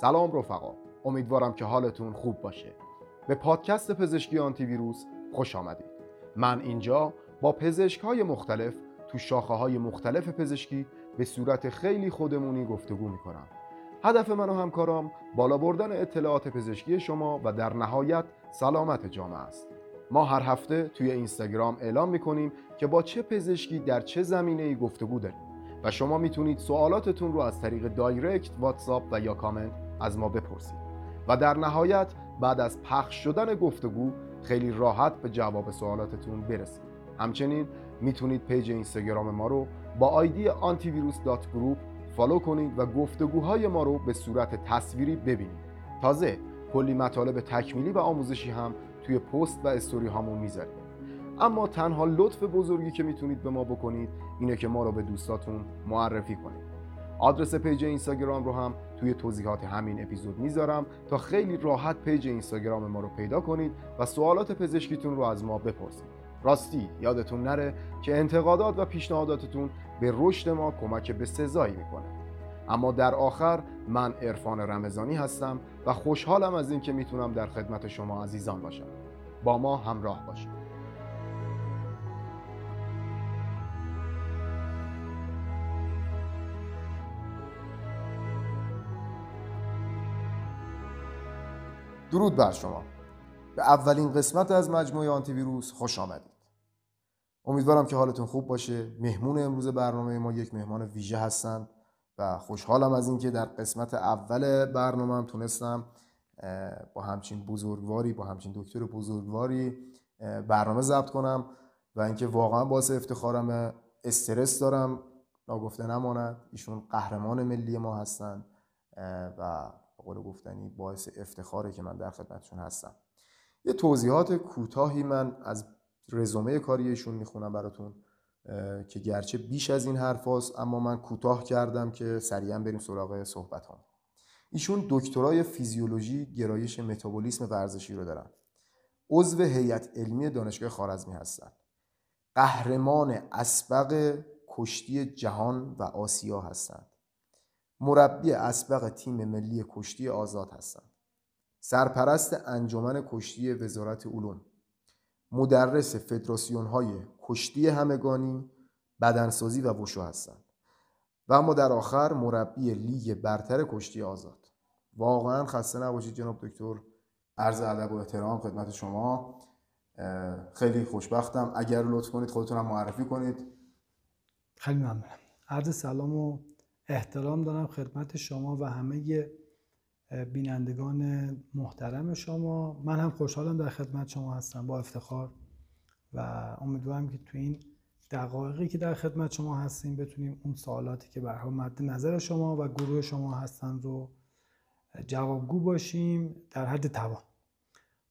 سلام رفقا. امیدوارم که حالتون خوب باشه. به پادکست پزشکی آنتی ویروس خوش آمدید. من اینجا با پزشک های مختلف تو شاخه های مختلف پزشکی به صورت خیلی خودمونی گفتگو می‌کنم. هدف من و همکارام بالا بردن اطلاعات پزشکی شما و در نهایت سلامت جامعه است. ما هر هفته توی اینستاگرام اعلام می‌کنیم که با چه پزشکی در چه زمینه ای گفتگو داریم و شما می‌تونید سوالاتتون رو از طریق direct، واتساپ و یا کامنت از ما بپرسید. و در نهایت بعد از پخش شدن گفتگو خیلی راحت به جواب سوالاتتون برسید. همچنین می‌تونید page اینستاگرام ما رو با آیدی antivirus.group follow کنید و گفتگوهای ما رو به صورت تصویری ببینید. تازه کلی مطالب تکمیلی و آموزشی هم توی پست و استوری هامون می‌ذاریم. اما تنها لطف بزرگی که می‌تونید به ما بکنید اینه که ما رو به دوستاتون معرفی کنید. آدرس page اینستاگرام رو هم توی توضیحات همین اپیزود می‌ذارم تا خیلی راحت page اینستاگرام ما رو پیدا کنید و سوالات پزشکیتون رو از ما بپرسید. راستی یادتون نره که انتقادات و پیشنهاداتتون به رشد ما کمک بسزایی می‌کنه. اما در آخر من عرفان رمضانی هستم و خوشحالم از اینکه می‌تونم در خدمت شما عزیزان باشم. با ما همراه باشید. درود بر شما. به اولین قسمت از مجموعه آنتی ویروس خوش آمدید. امیدوارم که حالتون خوب باشه. مهمون امروز برنامه ما یک مهمان ویژه هستند و خوشحالم از اینکه در قسمت اول برنامه هم تونستم با همچین بزرگواری با همچین دکتر بزرگواری برنامه ضبط کنم و اینکه واقعا باعث افتخارم استرس دارم. ناگفته نماند. ایشون قهرمان ملی ما هستند و قول گفتنی باعث افتخاره که من در خدمتشون هستم. یه توضیحات کوتاهی من از رزومه کاریشون می‌خونم براتون که گرچه بیش از این حرف اما من کوتاه کردم که سریعا بریم سراغ صحبت هم. ایشون دکترای فیزیولوژی گرایش متابولیسم ورزشی رو دارن. عضو هیئت علمی دانشگاه خارزمی هستند قهرمان اسبق کشتی جهان و آسیا هستند مربی اسبق تیم ملی کشتی آزاد هستند. سرپرست انجمن کشتی وزارت علوم. مدرس فدراسیون های کشتی همگانی بدنسازی و وشو هستند. و اما در آخر مربی لیگ برتر کشتی آزاد. واقعا خسته نباشید جناب دکتر. عرض ادب و احترام خدمت شما. خیلی خوشبختم. اگر لطف کنید خودتونم معرفی کنید. خیلی ممنونم. عرض سلام و احترام دارم خدمت شما و همه بینندگان محترم شما. من هم خوشحالم در خدمت شما هستم با افتخار و امیدوارم که تو این دقایقی که در خدمت شما هستیم بتونیم اون سوالاتی که برها مد نظر شما و گروه شما هستن رو جوابگو باشیم در حد توان.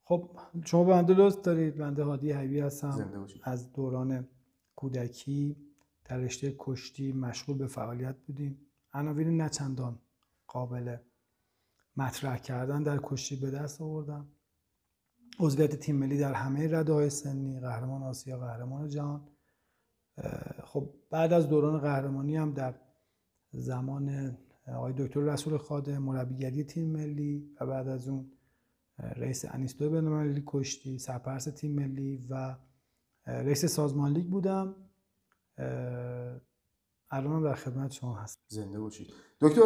خب شما بنده لطف دارید؟ بنده هادی حیبی هستم. از دوران کودکی در رشته کشتی مشغول به فعالیت بودیم. عناوین نچندان قابل مطرح کردن در کشتی به دست آوردم عضویت تیم ملی در همه رده های سنی قهرمان آسیا قهرمان جهان. خب بعد از دوران قهرمانی هم در زمان آقای دکتر رسول خاده مربیگری تیم ملی و بعد از اون رئیس انیستو بینالمللی کشتی سرپرست تیم ملی و رئیس سازمان لیگ بودم. الان در خدمت شما هست زنده باشید. دکتر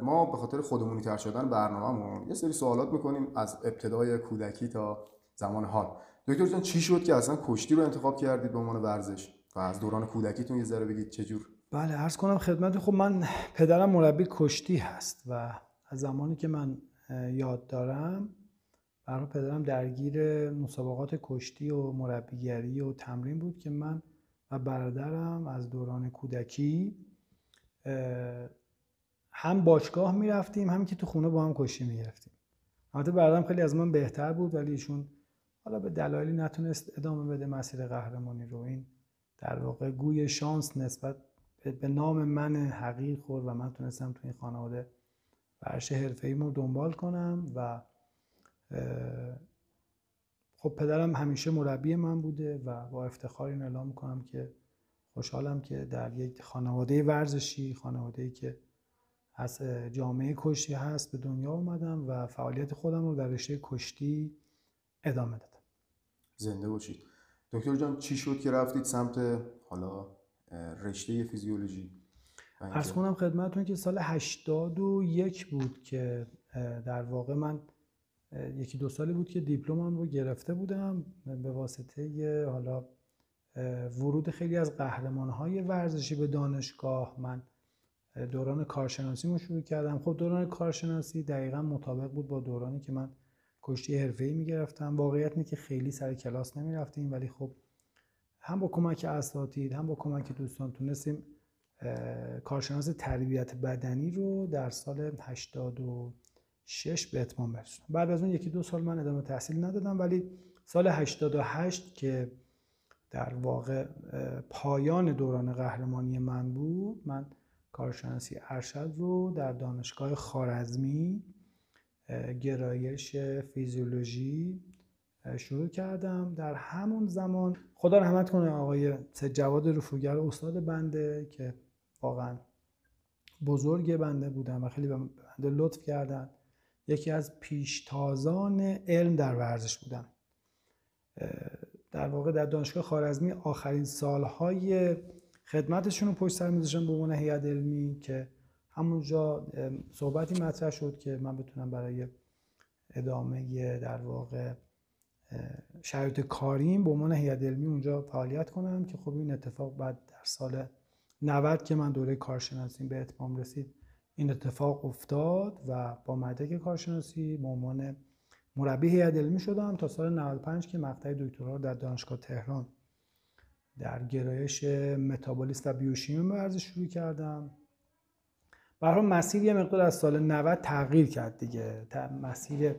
ما به خاطر خودمونی تر شدن برنامه‌مون یه سری سوالات می‌کنیم از ابتدای کودکی تا زمان حال. دکتر جان چی شد که اصلا کشتی رو انتخاب کردید به عنوان ورزش؟ و از دوران کودکیتون یه ذره بگید چه جور؟ بله عرض کنم خدمت. خب من پدرم مربی کشتی هست و از زمانی که من یاد دارم برای پدرم درگیر مسابقات کشتی و مربیگری و تمرین بود که من و برادرم از دوران کودکی هم باشگاه می‌رفتیم هم که تو خونه با هم کشتی می‌گرفتیم. البته برادرم خیلی از من بهتر بود ولی ایشون حالا به دلایلی نتونست ادامه بده مسیر قهرمانی رو. این در واقع گوی شانس نسبت به نام من حقیر خورد و من تونستم تو این خانواده ورش حرفه رو دنبال کنم و خب پدرم همیشه مربی من بوده و با افتخار این اعلام می‌کنم که خوشحالم که در یک خانواده ورزشی خانواده که از جامعه کشتی هست به دنیا اومدم و فعالیت خودم رو در رشته کشتی ادامه دادم. زنده باشید. دکتر جان چی شد که رفتید سمت حالا رشته فیزیولوژی؟ از کنم خدمتتون که سال 81 بود که در واقع من یکی دو سالی بود که دیپلمم رو گرفته بودم به واسطه حالا ورود خیلی از قهرمانهای ورزشی به دانشگاه. من دوران کارشناسی رو شروع کردم. خب دوران کارشناسی دقیقا مطابق بود با دورانی که من کشتی حرفه‌ای می‌گرفتم. واقعیت اینه که خیلی سر کلاس نمی‌رفتیم ولی خب هم با کمک اساتید هم با کمک دوستان تونستیم کارشناس تربیت بدنی رو در سال 86 به اتمام برسونم. بعد از اون یکی دو سال من ادامه تحصیل ندادم ولی سال 88 که در واقع پایان دوران قهرمانی من بود من کارشناسی ارشد رو در دانشگاه خارزمی گرایش فیزیولوژی شروع کردم. در همون زمان خدا رحمت کنه آقای سید جواد رفوگر استاد بنده که واقعا بزرگ بنده بودن و خیلی به بنده لطف کردن. یکی از پیشتازان علم در ورزش بودن در واقع در دانشگاه خارزمی آخرین سالهای خدمتشون رو پشت سر میذاشتن به عنوان هیئت علمی که همونجا صحبتی مطرح شد که من بتونم برای ادامه در واقع شرایط کاریم به عنوان هیئت علمی اونجا فعالیت کنم که خب این اتفاق بعد در سال 90 که من دوره کارشناسی به اتمام رسید این اتفاق افتاد و با مدرک کارشناسی به عنوان مربی هیئت علمی شدم تا سال 95 که مقطع دکترا در دانشگاه تهران در گرایش متابولیسم و بیوشیمی ورزش شروع کردم. برای مسیر یه مقدار از سال 90 تغییر کرد دیگه. مسیر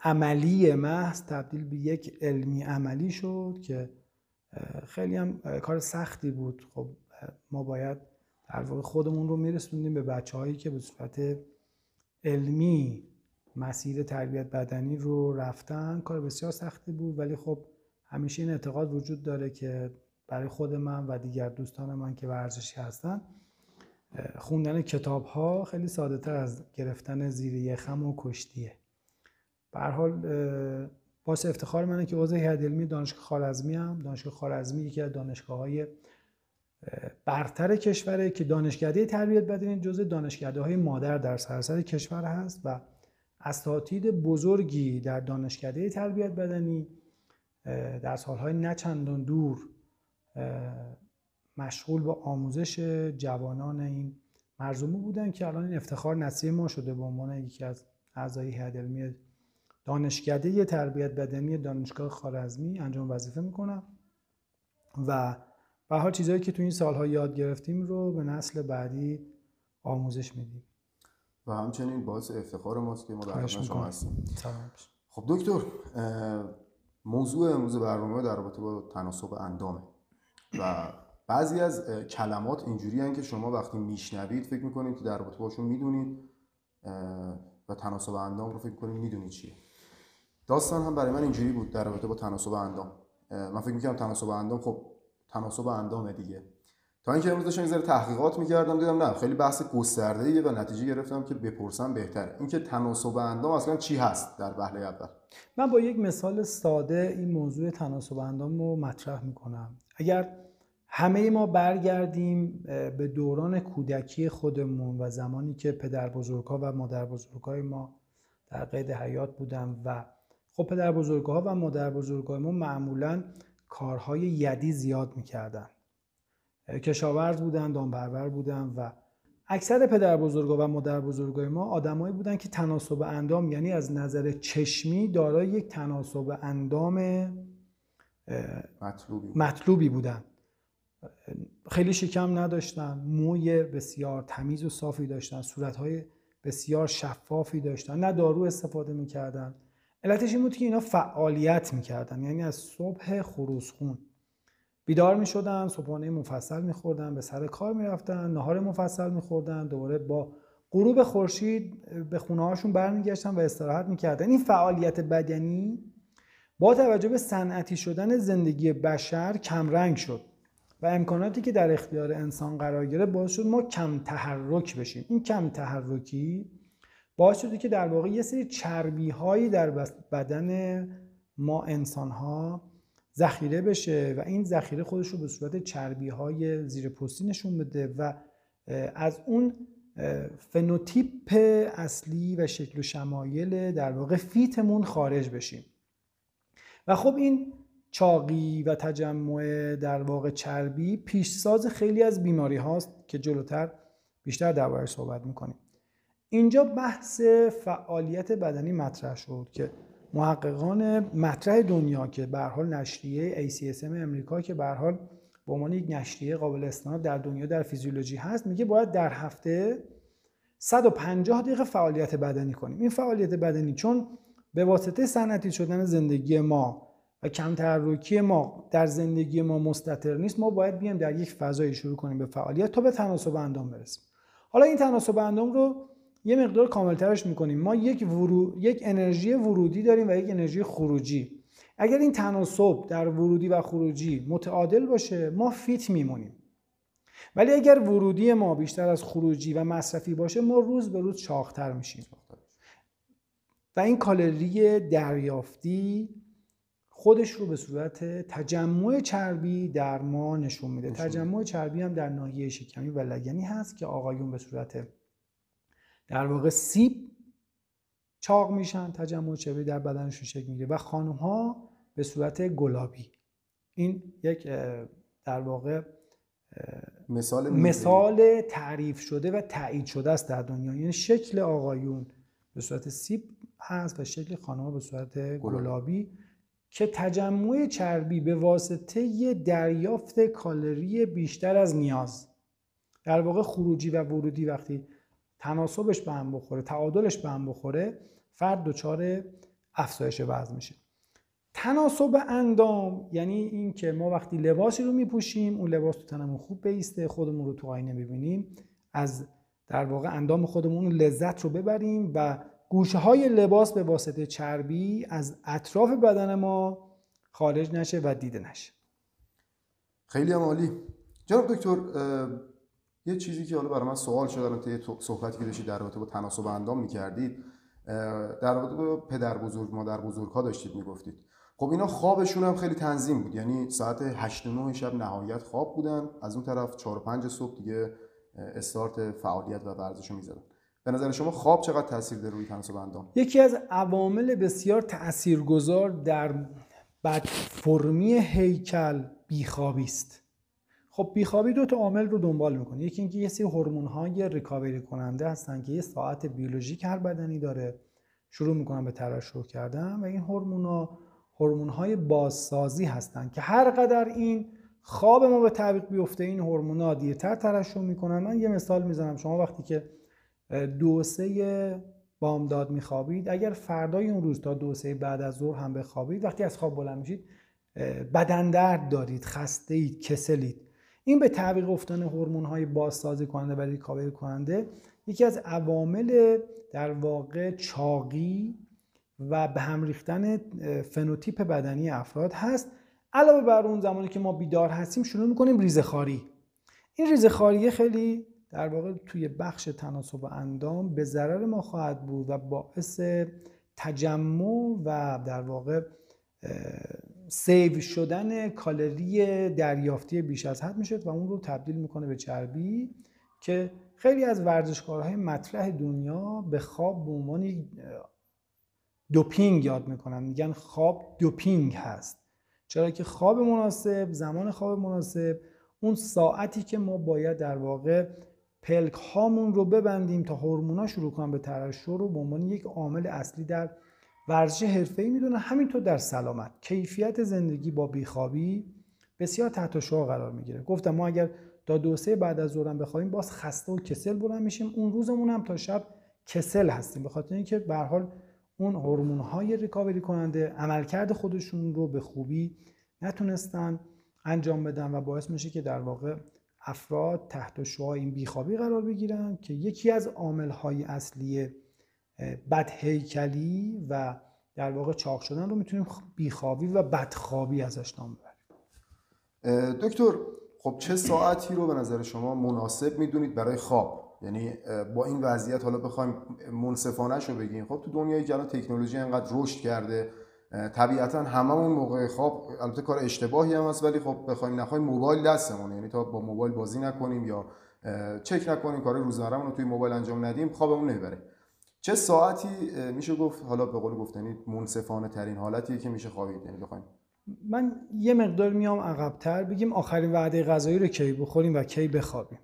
عملی محض تبدیل به یک علمی عملی شد که خیلی هم کار سختی بود. خب ما باید در واقع خودمون رو میرسوندیم به بچه هایی که به صورت علمی مسیر تربیت بدنی رو رفتن. کار بسیار سختی بود ولی خب همیشه این اعتقاد وجود داره که برای خود من و دیگر دوستان من که ورزشی هستن خوندن کتاب ها خیلی ساده تر از گرفتن زیر یخم و کشتیه. به حال باعث افتخار منه که عضو هیئت علمی دانشگاه خارزمی هم دانشگاه خارزمی یکی از دانشگاه های برتر کشوره که دانشکده تربیت بدنی جزء دانشکده های مادر در سراسر کشور هست و اساتید بزرگی در دانشکده تربیت بدنی در سالهای نچندان دور مشغول به آموزش جوانان این مرزومه بودن که الان این افتخار نصیب ما شده به عنوان یکی از اعضای هیئت علمی دانشکده تربیت بدنی دانشگاه خارزمی. انجام وظیفه می‌کنم و به حال چیزهایی که تو این سالها یاد گرفتیم رو به نسل بعدی آموزش میدیم. و همچنین باعث افتخار ماست که ما در شما هستیم. خب دکتر موضوع امروز برنامه در رابطه با تناسب اندامه. و بعضی از کلمات اینجوری که شما وقتی میشنوید فکر می‌کنید که در رابطه باشون می‌دونید و تناسب اندام رو فکر می‌کنید می‌دونید چیه. داستان هم برای من اینجوری بود در رابطه با تناسب اندام. من فکر می‌کنم تناسب اندام خب تناسب اندامه دیگه. تا اینکه امروز داشتم یه تحقیقات می‌کردم دیدم نه خیلی بحث گسترده و نتیجه گرفتم که بپرسم بهتره. اینکه تناسب اندام اصلا چی هست در وهله اول؟ من با یک مثال ساده این موضوع تناسب اندام رو مطرح می‌کنم. اگر همه ما برگردیم به دوران کودکی خودمون و زمانی که پدر بزرگها و مادر بزرگهای ما در قید حیات بودن و خب پدر بزرگها و مادر بزرگهای ما معمولا کارهای یدی زیاد می‌کردن. کشاورز بودن دامپرور بودن و اکثر پدر بزرگا و مادر بزرگای ما آدمایی بودن که تناسب اندام یعنی از نظر چشمی دارای یک تناسب اندام مطلوبی, مطلوبی بودن. خیلی شکم نداشتن موی بسیار تمیز و صافی داشتن صورتهای بسیار شفافی داشتن نه دارو استفاده می‌کردن. علتش این بود که اینا فعالیت می‌کردن. یعنی از صبح خروسخون بیدار می شدن صبحانه مفصل می خوردن به سر کار می رفتن نهار مفصل می خوردن دوباره با غروب خورشید به خونه هاشون برمیگشتن و استراحت می‌کردن. این فعالیت بدنی با توجه به صنعتی شدن زندگی بشر کمرنگ شد و امکاناتی که در اختیار انسان قرار گرفت باعث شد ما کم تحرک بشیم. این کم تحرکی باعث شده که در واقع یه سری چربی هایی در بدن ما انسان ها ذخیره بشه و این ذخیره خودش رو به صورت چربی های زیر پوستی نشون بده و از اون فنوتیپ اصلی و شکل و شمایل در واقع فیتمون خارج بشیم. و خب این چاقی و تجمع در واقع چربی پیشساز خیلی از بیماری هاست که جلوتر بیشتر دربارش صحبت می‌کنیم. اینجا بحث فعالیت بدنی مطرح شد که محققان مطرح دنیا که به حال نشریه ACSM امریکا که به حال به عنوان یک نشریه قابل استناد در دنیا در فیزیولوژی هست میگه باید در هفته 150 دقیقه فعالیت بدنی کنیم. این فعالیت بدنی چون به واسطه صنعتی شدن زندگی ما و کم تحرکی ما در زندگی ما مستطر نیست ما باید بیایم در یک فضایی شروع کنیم به فعالیت تا به تناسب اندام برسیم. حالا این تناسب اندام رو یه مقدار کاملترش می‌کنیم. ما یک, ورو... یک انرژی ورودی داریم و یک انرژی خروجی. اگر این تناسب در ورودی و خروجی متعادل باشه ما فیت میمونیم. ولی اگر ورودی ما بیشتر از خروجی و مصرفی باشه ما روز به روز چاقتر میشیم. و این کالری دریافتی خودش رو به صورت تجمع چربی در ما نشون میده. تجمع چربی هم در ناحیه شکمی و لگنی هست که آقایون به صورت در واقع سیب چاق میشن تجمع چربی در بدنشون شکل می‌گیره و خانم ها به صورت گلابی. این یک در واقع مثال مثال تعریف شده و تایید شده است در دنیا. یعنی شکل آقایون به صورت سیب هست و شکل خانم به صورت گلابی. که تجمع چربی به واسطه دریافت کالری بیشتر از نیاز. در واقع خروجی و ورودی وقتی تناسبش به هم بخوره تعادلش به هم بخوره فرد دچار افزایش وزن میشه. تناسب اندام یعنی اینکه ما وقتی لباسی رو میپوشیم اون لباس تو تنمون خوب بیسته خودمون رو تو آینه ببینیم از در واقع اندام خودمون لذت رو ببریم و گوشه های لباس به واسطه چربی از اطراف بدن ما خارج نشه و دیده نشه. خیلی عالی. جناب دکتر یه چیزی که حالا برای من سوال شد طی صحبتی که داشتید در رابطه با تناسب اندام می‌کردید در رابطه با پدر بزرگ مادر بزرگ ها داشتید می‌گفتید. خب اینا خوابشون هم خیلی تنظیم بود. یعنی ساعت 8 9 شب نهایت خواب بودن. از اون طرف 4 و 5 صبح دیگه استارت فعالیت و ورزش رو می‌زدن. به نظر شما خواب چقدر تاثیر داره روی تناسب اندام؟ یکی از عوامل بسیار تاثیرگذار در بد فرمی هیکل بیخوابی است. خب بیخوابی دو تا عامل رو دنبال می‌کنه یکی اینکه یه سری هورمون های ریکاوری کننده هستن که یه ساعت بیولوژیک هر بدنی داره شروع می‌کنن به ترشح کردن و این هورمون ها هورمون های بازسازی هستن که هر قدر این خواب ما به تعویق بیفته این هورمون ها دیرتر ترشح می‌کنن. من یه مثال می‌زنم. شما وقتی که دو سه بامداد میخوابید اگر فردای اون روز تا دو سه بعد از ظهر هم بخوابید وقتی از خواب بلند میشید بدن درد دارید خسته اید کسلید. این به تعویق افتان هورمون های بازسازی کننده و ریکاوری کننده یکی از عوامل در واقع چاقی و به هم ریختن فنوتیپ بدنی افراد هست. علاوه بر اون زمانی که ما بیدار هستیم شروع می‌کنیم ریزخاری این ریزخاری خیلی در واقع توی بخش تناسب اندام به ضرر ما خواهد بود و باعث تجمع و در واقع save شدن کالری دریافتی بیش از حد میشه و اون رو تبدیل می‌کنه به چربی که خیلی از ورزشکارهای مطرح دنیا به خواب به عنوان دوپینگ یاد می‌کنن. میگن خواب دوپینگ هست. چرا که خواب مناسب زمان خواب مناسب اون ساعتی که ما باید در واقع پلک هامون رو ببندیم تا هورمونا شروع کنن به ترشح رو به عنوان یک عامل اصلی در ورزش حرفه‌ای می‌دونن همینطور در سلامت. کیفیت زندگی با بیخوابی بسیار تحت شعاع قرار می‌گیره. گفتم ما اگر تا دو سه بعد از ظهرم بخوابیم باز خسته و کسل بلند میشیم. اون روزمون هم تا شب کسل هستیم. به خاطر اینکه به حال اون هورمون های ریکاوری کننده عملکرد خودشون رو به خوبی نتونستن انجام بدن و باعث میشه که در واقع افراد تحت شعاع این بیخوابی قرار بگیرن که یکی از عامل های اصلی بدهیکلی و در واقع چاق شدن رو می‌تونیم بیخوابی و بدخوابی ازش نام ببریم. دکتر خب چه ساعتی رو به نظر شما مناسب می‌دونید برای خواب؟ یعنی با این وضعیت حالا بخوایم منصفانه رو بگیم. خب تو دنیای جلو تکنولوژی انقدر رشد کرده طبیعتا هممون موقع خواب البته کار اشتباهی هم هست ولی خب بخوایم نخوایم موبایل دستمون یعنی تا با موبایل بازی نکنیم یا چک نکنیم کار روزمرهمون رو توی موبایل انجام ندیم خوابمون نمی‌بره. چه ساعتی میشه گفت حالا به قول گفتنی منصفانه ترین حالتیه که میشه خوابید یعنی بخوایم. من یه مقدار میام عقبتر بگیم آخرین وعده غذایی رو کی بخوریم و کی بخوابیم.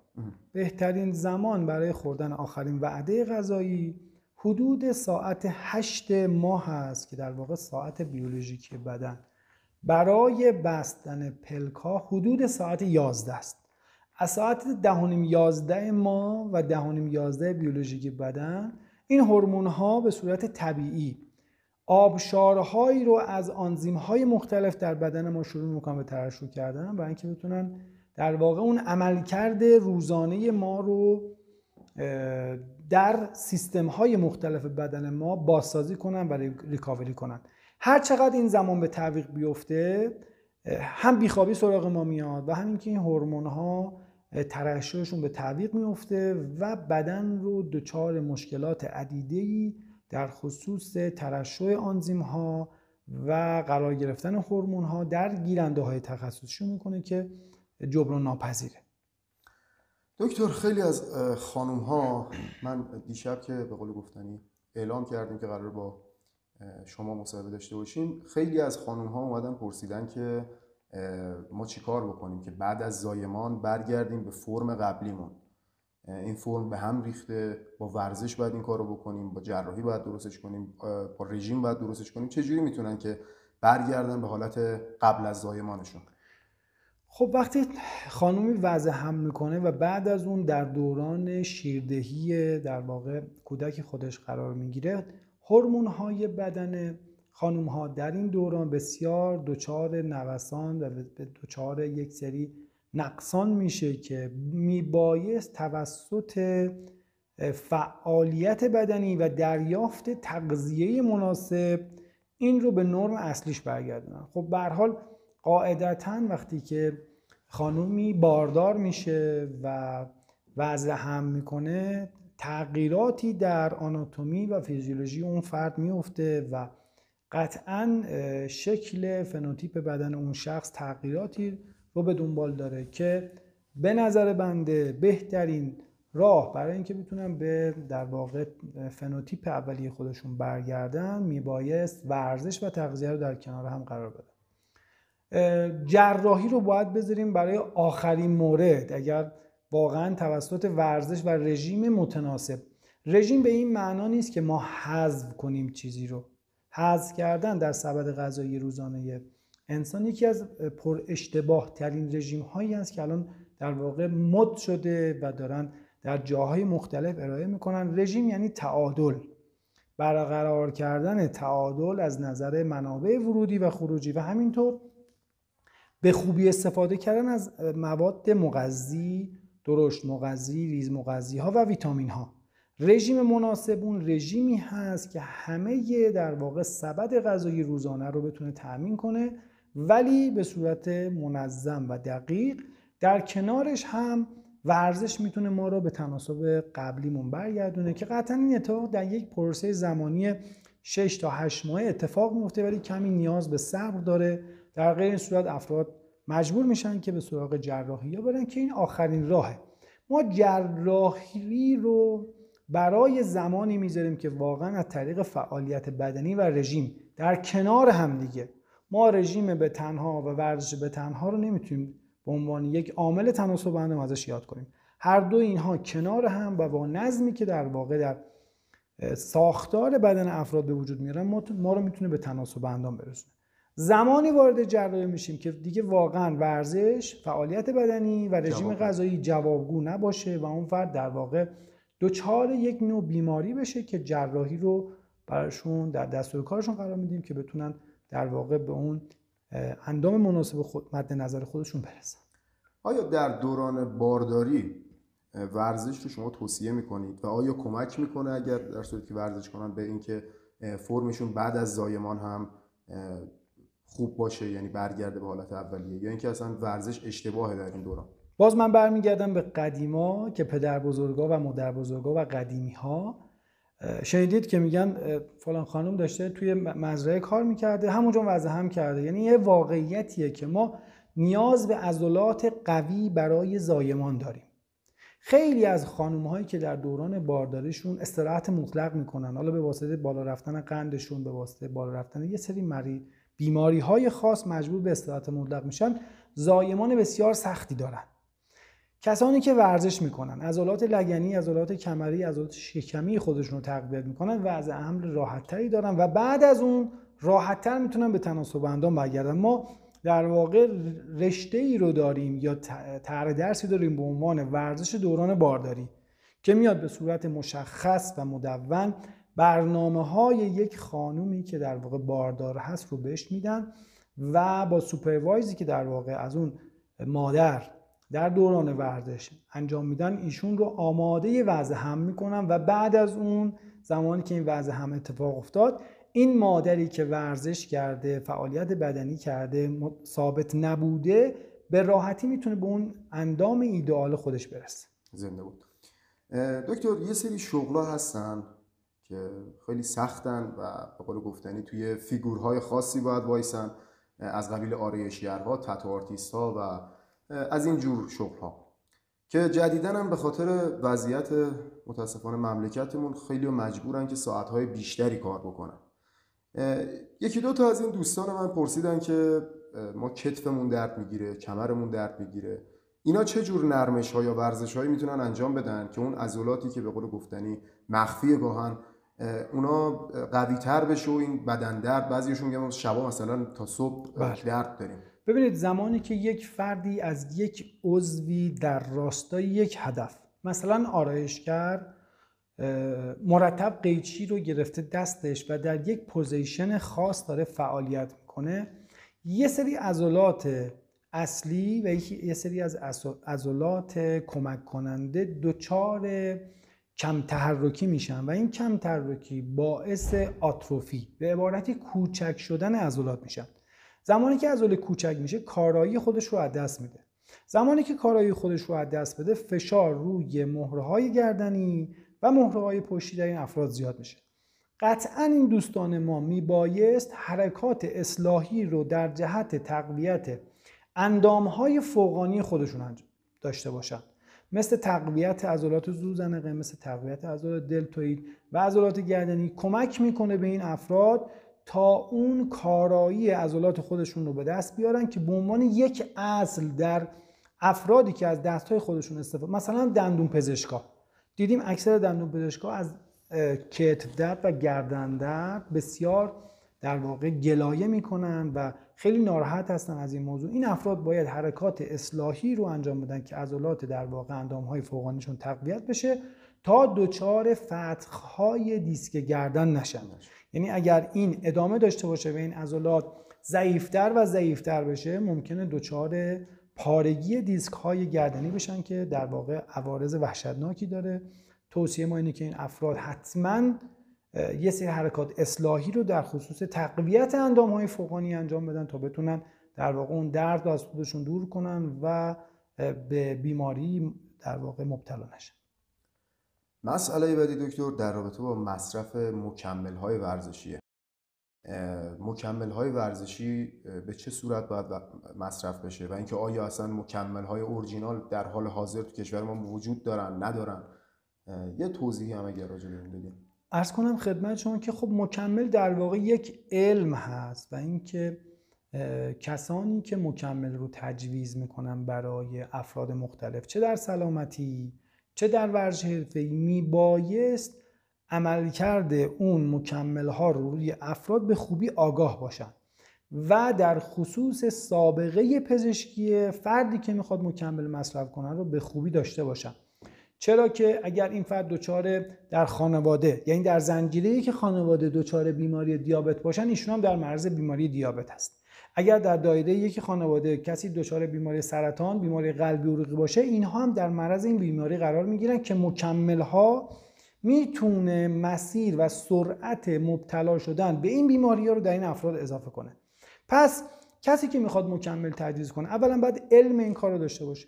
بهترین زمان برای خوردن آخرین وعده غذایی حدود ساعت هشت ماه هست که در واقع ساعت بیولوژیکی بدن. برای بستن پلکا حدود ساعت 11 است. از ساعت دهانیم یازده ماه و دهانیم یازده بیولوژیکی بدن این هورمون ها به صورت طبیعی آبشارهایی رو از آنزیم های مختلف در بدن ما شروع می‌کنن به ترشح کردن برای اینکه بتونن در واقع اون عملکرد روزانه ما رو در سیستم های مختلف بدن ما بازسازی کنن و ریکاوری کنن. هر چقدر این زمان به تعویق بیفته هم بیخوابی سراغ ما میاد و همین که این هورمون ها ترشحشون به تعویق میفته و بدن رو دچار مشکلات عدیده در خصوص ترشح آنزیم ها و قرار گرفتن هورمون ها در گیرنده های تخصصی می‌کنه که جبران ناپذیره. دکتر خیلی از خانوم ها من دیشب که به قول گفتنی اعلام کردیم که قرار با شما مصاحبه داشته باشیم خیلی از خانوم ها اومدن پرسیدن که ما چیکار بکنیم که بعد از زایمان برگردیم به فرم قبلیمون. این فرم به هم ریخته. با ورزش باید این کار رو بکنیم با جراحی باید درستش کنیم با رژیم باید درستش کنیم. چجوری می‌تونن که برگردن به حالت قبل از زایمانشون؟ خب وقتی خانومی وضع هم می‌کنه و بعد از اون در دوران شیردهی در واقع کودک خودش قرار می‌گیره هورمون های بدن خانوم ها در این دوران بسیار دچار نوسان و دچار یک سری نقصان میشه که میبایست توسط فعالیت بدنی و دریافت تغذیه مناسب این رو به نرم اصلیش برگردونن. خب به حال قاعدتا وقتی که خانومی باردار میشه و وضع هم می‌کنه تغییراتی در آناتومی و فیزیولوژی اون فرد میفته و قطعا شکل فنوتیپ بدن اون شخص تغییراتی رو به دنبال داره که به نظر بنده بهترین راه برای اینکه بتونن به در واقع فنوتیپ اولیه خودشون برگردن میبایست ورزش و تغذیه رو در کنار هم قرار بدن. جراحی رو باید بذاریم برای آخرین مورد اگر واقعا توسط ورزش و رژیم متناسب. رژیم به این معنا نیست که ما حذف کنیم چیزی رو. حذف کردن در سبد غذایی روزانه. انسان یکی از پر اشتباه ترین رژیم هایی است که الان در واقع مد شده و دارن در جاهای مختلف ارائه می‌کنن. رژیم یعنی تعادل. برقرار کردن تعادل از نظر منابع ورودی و خروجی و همینطور به خوبی استفاده کردن از مواد مغذی درشت مغذی ریز مغذی ها و ویتامین ها رژیم مناسب اون رژیمی هست که همه در واقع سبد غذایی روزانه رو بتونه تأمین کنه ولی به صورت منظم و دقیق در کنارش هم ورزش می‌تونه ما رو به تناسب قبلیمون برگردونه که قطعا این اتفاق در یک پروسه زمانی 6 تا 8 ماه اتفاق میفته ولی کمی نیاز به صبر داره. در غیر این صورت افراد مجبور میشن که به سراغ جراحی یا برن که این آخرین راهه. ما جراحی رو برای زمانی می‌ذاریم که واقعا از طریق فعالیت بدنی و رژیم در کنار هم دیگه ما رژیم به تنها و ورزش به تنها رو نمی‌تونیم به عنوان یک عامل تناسب اندام ازش یاد کنیم. هر دو اینها کنار هم و با نظمی که در واقع در ساختار بدن افراد به وجود میارن ما رو می‌تونه به تناسب اندام برسونه. زمانی وارد جراحی میشیم که دیگه واقعا ورزش فعالیت بدنی و رژیم غذایی جوابگو نباشه و اون فرد در واقع دچار یک نوع بیماری بشه که جراحی رو براشون در دستور کارشون قرار میدیم که بتونن در واقع به اون اندام مناسب خود مد نظر خودشون برسن. آیا در دوران بارداری ورزش رو شما توصیه می‌کنید و آیا کمک می‌کنه اگر در صورتی که ورزش کنن به اینکه فرمشون بعد از زایمان هم خوب باشه یعنی برگرده به حالت اولیه یا اینکه اصلا ورزش اشتباهه در این دوران؟ باز من برمیگردم به قدیما که پدر بزرگا و مادر بزرگا و قدیمی ها شنیدید که میگن فلان خانم داشته توی مزرعه کار می‌کرده همونجا وضع هم کرده. یعنی یه واقعیتیه که ما نیاز به عضلات قوی برای زایمان داریم. خیلی از خانم هایی که در دوران بارداریشون استراحت مطلق می‌کنن. حالا به واسطه بالا رفتن قندشون به واسطه بالا رفتن یه سری مری بیماری های خاص مجبور به استراحت مطلق میشن زایمان بسیار سختی دارن. کسانی که ورزش می‌کنن عضلات لگنی عضلات کمری عضلات شکمی خودشون رو تقویت می‌کنن و از حمل راحتتری دارن و بعد از اون راحتتر می‌تونن به تناسب اندام برگردن. ما در واقع رشته ای رو داریم یا طرح درسی داریم به عنوان ورزش دوران بارداری که میاد به صورت مشخص و مدون برنامه های یک خانومی که در واقع باردار هست رو بهش میدن و با سوپروایزی که در واقع از اون مادر در دوران ورزش انجام میدن ایشون رو آماده وضع هم می‌کنن و بعد از اون زمانی که این وضع هم اتفاق افتاد این مادری که ورزش کرده فعالیت بدنی کرده ثابت نبوده به راحتی می‌تونه به اون اندام ایدئال خودش برسه. زنده بود. دکتر یه سری شغلا هستن که خیلی سختن و به قول گفتنی توی فیگورهای خاصی باید وایسن از قبیل آرایشگرها tattoo artist ها و از این جور شغل ها که جدیدن هم به خاطر وضعیت متاسفانه مملکتمون خیلی مجبورن که ساعتهای بیشتری کار بکنن. یکی دو تا از این دوستان من پرسیدن که ما کتفمون درد می‌گیره کمرمون درد می‌گیره. اینا چه جور نرمش ها یا ورزش هایی می‌تونن انجام بدن که اون عضلاتی که به قول گفتنی مخفی گاهن اونا قوی تر بشه و این بدن درد بعضیشون میگن شبا مثلا تا صبح بله. درد داریم. ببینید زمانی که یک فردی از یک عضوی در راستای یک هدف مثلا آرایشگر مرتب قیچی رو گرفته دستش و در یک position خاص داره فعالیت می‌کنه یه سری عضلات اصلی و یه سری از عضلات کمک کننده دچار کم تحرکی میشن و این کم تحرکی باعث آتروفی به عبارتی کوچک شدن عضلات میشن. زمانی که عضله کوچک میشه کارایی خودش رو از دست میده. زمانی که کارایی خودش رو از دست بده فشار روی مهرهای گردنی و مهرهای پشتی در این افراد زیاد میشه. قطعا این دوستان ما میبایست حرکات اصلاحی رو در جهت تقویت اندامهای فوقانی خودشون داشته باشن. مثل تقویت عضلات زوزنقه مثل تقویت عضلات دلتوید و عضلات گردنی. کمک می‌کنه به این افراد تا اون کارایی عضلات خودشون رو به دست بیارن که به عنوان یک اصل در افرادی که از دستهای خودشون استفاده مثلا دندون پزشکا. دیدیم اکثر دندون پزشکا از کتف درد و گردن درد بسیار در واقع گلایه می‌کنن و خیلی ناراحت هستن از این موضوع. این افراد باید حرکات اصلاحی رو انجام بدن که عضلات در واقع اندام های فوقانیشون تقویت بشه تا دچار فتحهای دیسک گردن نشن. یعنی اگر این ادامه داشته باشه و این عضلات ضعیفتر و ضعیفتر بشه ممکنه دچار پارگی دیسک های گردنی بشن که در واقع عوارض وحشتناکی داره. توصیه ما اینه که این افراد حتما یه سری حرکات اصلاحی رو در خصوص تقویت اندام های فوقانی انجام بدن تا بتونن در واقع اون درد رو از خودشون دور کنن و به بیماری در واقع مبتلا نشن. مسئله بعدی دکتر در رابطه با مصرف مکمل های ورزشیه مکمل های ورزشی به چه صورت باید مصرف بشه؟ و اینکه آیا اصلا مکمل های اورجینال در حال حاضر تو کشور ما وجود دارن ندارن؟ یه توضیحی هم اگر راجع به بدیم ارز کنم خدمت شما که خب مکمل در واقع یک علم هست و اینکه کسانی که مکمل رو تجویز می‌کنن برای افراد مختلف چه در سلامتی؟ چه در ورزش حرفه‌ای میبایست عملکرد اون مکمل ها رو روی افراد به خوبی آگاه باشن و در خصوص سابقه پزشکی فردی که می‌خواد مکمل مصرف کنه رو به خوبی داشته باشن. چرا که اگر این فرد دچار در خانواده یعنی در زنجیره که خانواده دچار بیماری دیابت باشن ایشون هم در معرض بیماری دیابت هست. اگر در دایره یک خانواده کسی دچار بیماری سرطان بیماری قلبی عروقی باشه اینها هم در معرض این بیماری قرار می‌گیرن که مکمل ها می‌تونه مسیر و سرعت مبتلا شدن به این بیماری ها رو در این افراد اضافه کنه. پس کسی که می‌خواد مکمل تجویز کنه اولا باید علم این کار رو داشته باشه.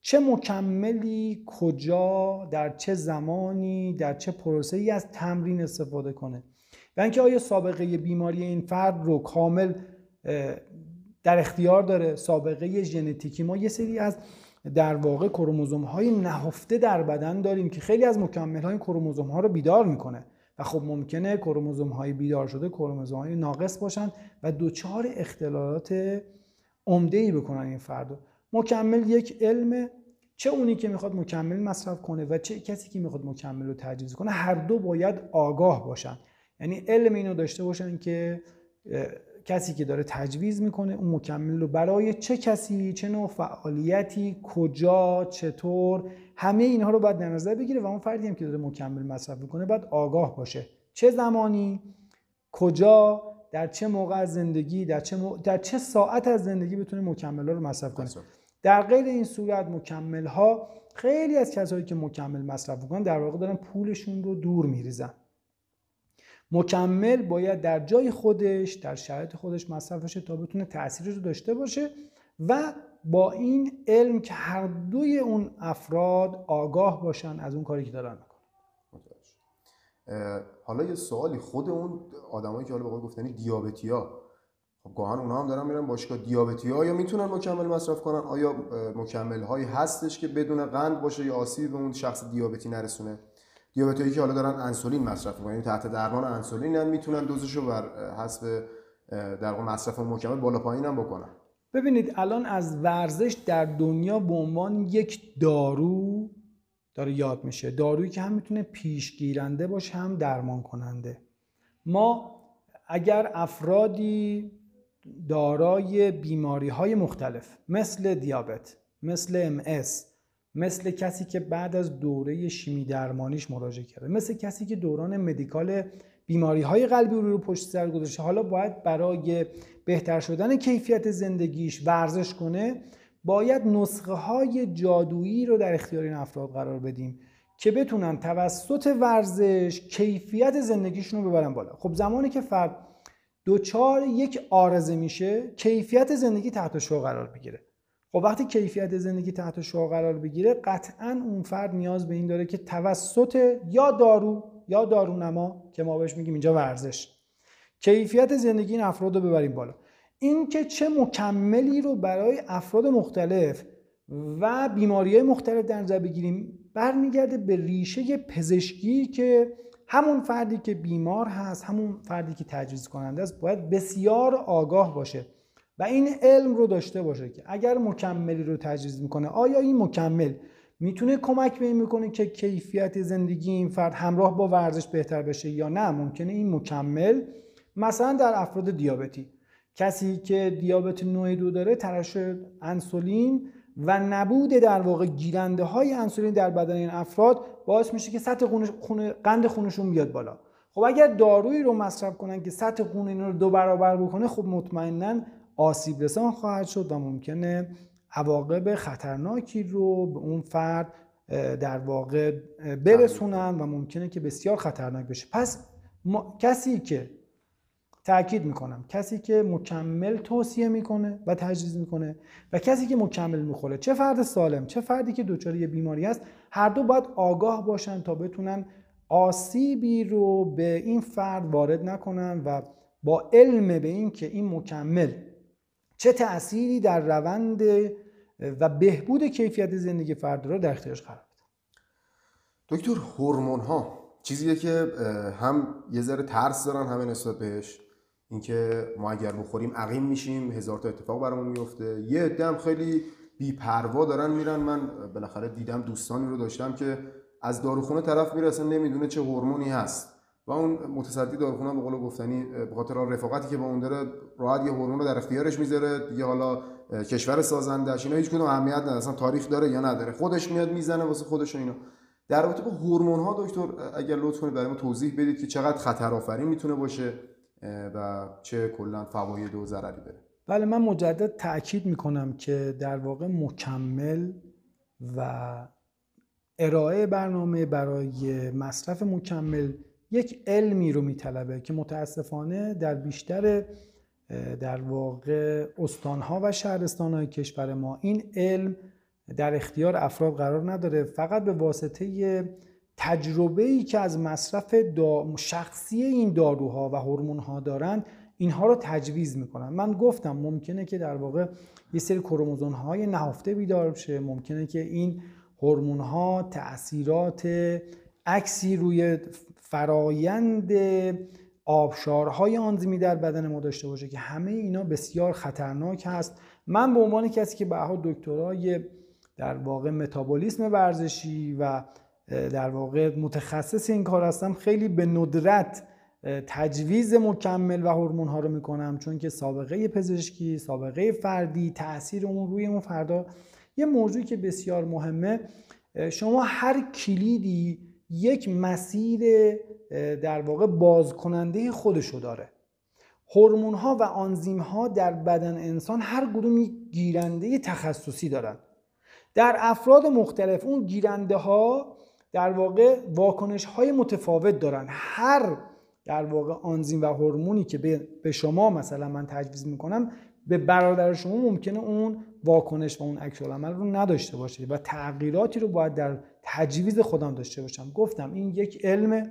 چه مکملی کجا در چه زمانی در چه پروسه ای از تمرین استفاده کنه. و اینکه آیا سابقه بیماری این فرد رو کامل در اختیار داره. سابقه ژنتیکی ما یه سری از در واقع کروموزوم های نهفته در بدن داریم که خیلی از مکمل های کروموزوم ها رو بیدار می‌کنه. و خب ممکنه کروموزوم های بیدار شده کروموزوم های ناقص باشن و دچار اختلالات عمده ای بکنن این فرد مکمل یک علم چه اونی که می‌خواد مکمل مصرف کنه و چه کسی که می‌خواد مکمل رو تجویز کنه هر دو باید آگاه باشن. یعنی علم اینو داشته باشن که کسی که داره تجویز می‌کنه اون مکمل رو برای چه کسی چه نوع فعالیتی کجا چطور همه اینها رو باید در نظر بگیره و اون فردی هم که داره مکمل مصرف می‌کنه باید آگاه باشه. چه زمانی کجا در چه موقع از زندگی در چه, در چه ساعت از زندگی بتونه مکمل رو مصرف کنه. در غیر این صورت مکمل ها خیلی از کسایی که مکمل مصرف می‌کنن در واقع دارن پولشون رو دور میریزن. مکمل باید در جای خودش در شرایط خودش مصرف بشه تا بتونه تأثیری رو داشته باشه و با این علم که هر دوی اون افراد آگاه باشن از اون کاری که دارن می‌کنن. حالا یه سوالی خود اون آدمایی که حالا به گفتنی دیابتیا خب گاهن اونا هم دارن میرن باشگاه دیابتی یا می‌تونن مکمل مصرف کنن؟ آیا مکمل هایی هستش که بدون قند باشه یا آسیب به اون شخص دیابتی نرسونه؟ دیابتایی که حالا دارن انسولین مصرف می‌کنن یعنی تحت درمان انسولین هم می‌تونن دوزشو بر حسب در مصرف مکمل بالا پایین هم بکنن. ببینید الان از ورزش در دنیا به عنوان یک دارو داره یاد میشه. دارویی که هم می‌تونه پیشگیرنده باشه هم درمان کننده ما اگر افرادی دارای بیماری های مختلف مثل دیابت مثل ام مثل کسی که بعد از دوره شیمی درمانیش مراجعه کرده مثل کسی که دوران مدیکال بیماری های قلبی رو رو پشت سر گذاشته. حالا باید برای بهتر شدن کیفیت زندگیش ورزش کنه باید نسخه های جادویی رو در اختیار این افراد قرار بدیم که بتونن توسط ورزش کیفیت زندگیشون رو ببرن بالا. خب زمانی که فرد دوچار یک آرزه میشه کیفیت زندگی تحت شو قرار بگیره خب وقتی کیفیت زندگی تحت شعا قرار بگیره قطعا اون فرد نیاز به این داره که توسط یا دارو یا دارونما که ما بهش میگیم اینجا ورزش. کیفیت زندگی این افراد رو ببریم بالا. این که چه مکملی رو برای افراد مختلف و بیماری های مختلف در نظر بگیریم برمیگرده به ریشه پزشکی که همون فردی که بیمار هست همون فردی که تجویز کننده است باید بسیار آگاه باشه. و این علم رو داشته باشه که اگر مکملی رو تجویز می‌کنه آیا این مکمل می‌تونه کمک به این می‌کنه که کیفیت زندگی این فرد همراه با ورزش بهتر بشه یا نه؟ ممکنه این مکمل مثلا در افراد دیابتی. کسی که دیابت نوع دو داره ترشح انسولین و نبود در واقع گیرنده های انسولین در بدن این افراد باعث میشه که سطح خون قند خونشون بیاد بالا. خب اگر دارویی رو مصرف کنن که سطح خون این رو دو برابر بکنه خب مطمئنا آسیب رسان خواهد شد و ممکنه عواقب خطرناکی رو به اون فرد در واقع برسونن و ممکنه که بسیار خطرناک بشه. پس کسی که تاکید می‌کنم کسی که مکمل توصیه می‌کنه و تجویز می‌کنه و کسی که مکمل می‌خوره چه فرد سالم چه فردی که دچار یه بیماری است هر دو باید آگاه باشن تا بتونن آسیبی رو به این فرد وارد نکنن و با علم به این که این مکمل چه تأثیری در روند و بهبود کیفیت زندگی فرد را در اختیارش قرار بده؟ دکتر هورمون ها چیزیه که هم یه ذره ترس دارن همه نسبت بهش. اینکه ما اگر بخوریم عقیم میشیم هزار تا اتفاق برامون میفته. یه عده خیلی بیپروا دارن میرن. من بالاخره دیدم دوستانی رو داشتم که از داروخونه طرف میره اصلا نمی‌دونه چه هورمونی هست. و اون متصدی داروخونه به قول گفتنی به خاطر رفاقتی که با اون داره راحت یه هورمون رو در اختیارش می‌ذاره. دیگه حالا کشور سازندش اینا هیچ کدوم اهمیت نداره. اصلا تاریخ داره یا نداره. خودش میاد می‌زنه واسه خودش اینا. در رابطه با هورمون ها دکتر اگر لطف کنید برای ما توضیح بدید که چقدر خطر آفرین می‌تونه باشه و چه کلا فواید و ضرری داره بله من مجدد تاکید می‌کنم که در واقع مکمل و ارائه برنامه برای مصرف مکمل یک علمی رو میطلبه که متاسفانه در بیشتر در واقع استانها و شهرستانهای کشور ما این علم در اختیار افراد قرار نداره. فقط به واسطه تجربه ای که از مصرف شخصی این داروها و هورمون ها دارن اینها رو تجویز می‌کنن. من گفتم ممکنه که در واقع یه سری کروموزوم های نهفته بیدار بشه. ممکنه که این هورمون ها تاثیرات عکسی روی فرایند آبشارهای آنزیمی در بدن ما داشته باشه که همه اینا بسیار خطرناک هست. من به عنوان کسی که به دکترای در واقع متابولیسم ورزشی و در واقع متخصص این کار هستم خیلی به ندرت تجویز مکمل و هورمون ها رو می‌کنم چون که سابقه پزشکی سابقه فردی تاثیر اون روی اون فردا یه موضوعی که بسیار مهمه شما هر کلیدی یک مسیر در واقع باز کننده خودشو داره. هورمون ها و آنزیم ها در بدن انسان هر کدوم گیرنده تخصصی دارن. در افراد مختلف اون گیرنده ها در واقع واکنش های متفاوت دارن. هر در واقع آنزیم و هورمونی که به شما مثلا من تجویز می‌کنم به برادر شما ممکنه اون واکنش و اون عکس عمل رو نداشته باشه و تغییراتی رو باید در تجویز خودم داشته باشم. گفتم این یک علم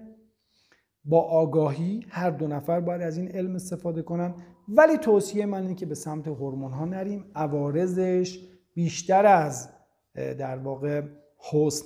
با آگاهی هر دو نفر باید از این علم استفاده کنن. ولی توصیه من اینه که به سمت هورمون ها نریم. عوارضش بیشتر از در واقع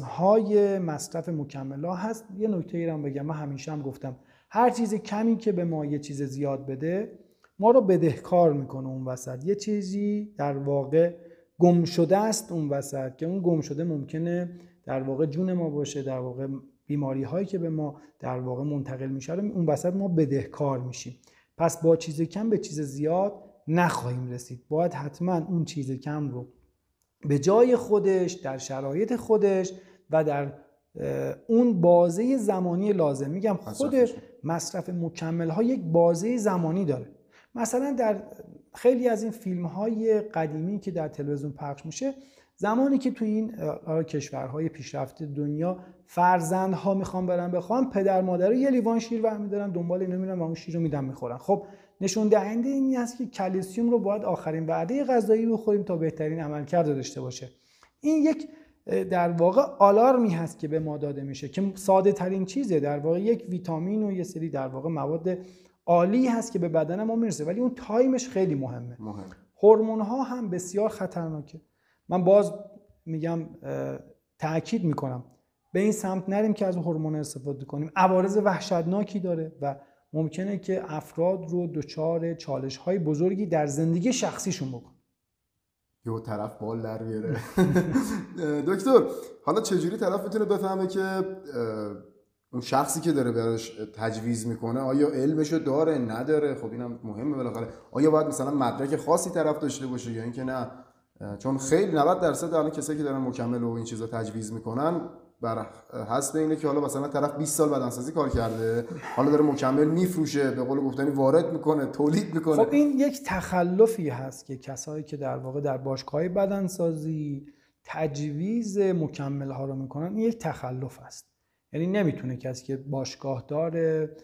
های مصرف مکمل ها هست. یه نکته ای هم بگم. من همیشه هم گفتم هر چیز کمی که به ما یه چیز زیاد بده ما رو بدهکار می‌کنه اون وسط. یه چیزی در واقع گم شده است اون وسط که اون گم شده ممکنه در واقع جون ما باشه در واقع بیماری هایی که به ما در واقع منتقل میشه اون وسط ما بدهکار میشیم. پس با چیز کم به چیز زیاد نخواهیم رسید. باید حتما اون چیز کم رو به جای خودش در شرایط خودش و در اون بازه زمانی لازم. میگم خود مصرف مکمل ها یک بازه زمانی داره. مثلا در خیلی از این فیلم های قدیمی که در تلویزیون پخش میشه زمانی که تو این کشورهای پیشرفته دنیا فرزندها می‌خوان برن بخوان پدر مادر یه لیوان شیر برمیدارن دنبال اینو میرن و اون شیر رو میدن می‌خورن. خب نشون دهنده این است که کلسیوم رو باید آخرین وعده غذایی بخوریم تا بهترین عملکرد داشته باشه. این یک در واقع آلارمی هست که به ما داده میشه که ساده ترین چیزه. در واقع یک ویتامین و یه سری در واقع مواد عالی هست که به بدن ما می‌رسه ولی اون تایمش خیلی مهمه. مهم. هورمون ها هم بسیار خطرناکه. من باز میگم تاکید می‌کنم. به این سمت نریم که از هورمون استفاده کنیم. عوارض وحشتناکی داره و ممکنه که افراد رو دچار چالش های بزرگی در زندگی شخصیشون بکن یه طرف بال در بیاره دکتر حالا چجوری طرف می‌تونه بفهمه که اون شخصی که داره براش تجویز می‌کنه آیا علمشو داره نداره؟ خب اینم مهمه بالاخره. آیا باید مثلا مدرک خاصی طرف داشته باشه یا اینکه نه؟ چون خیلی 90 درصد الان کسایی که دارن مکمل و این چیزا تجویز می‌کنن بر حسب اینه که حالا مثلا طرف 20 سال بدنسازی کار کرده حالا داره مکمل میفروشه به قول گفتنی وارد می‌کنه تولید می‌کنه. خب این یک تخلفی هست که کسایی که در واقع در باشگاه بدنسازی تجویز مکمل ها رو می‌کنن این یک تخلف است. یعنی نمی‌تونه کسی که باشگاه داره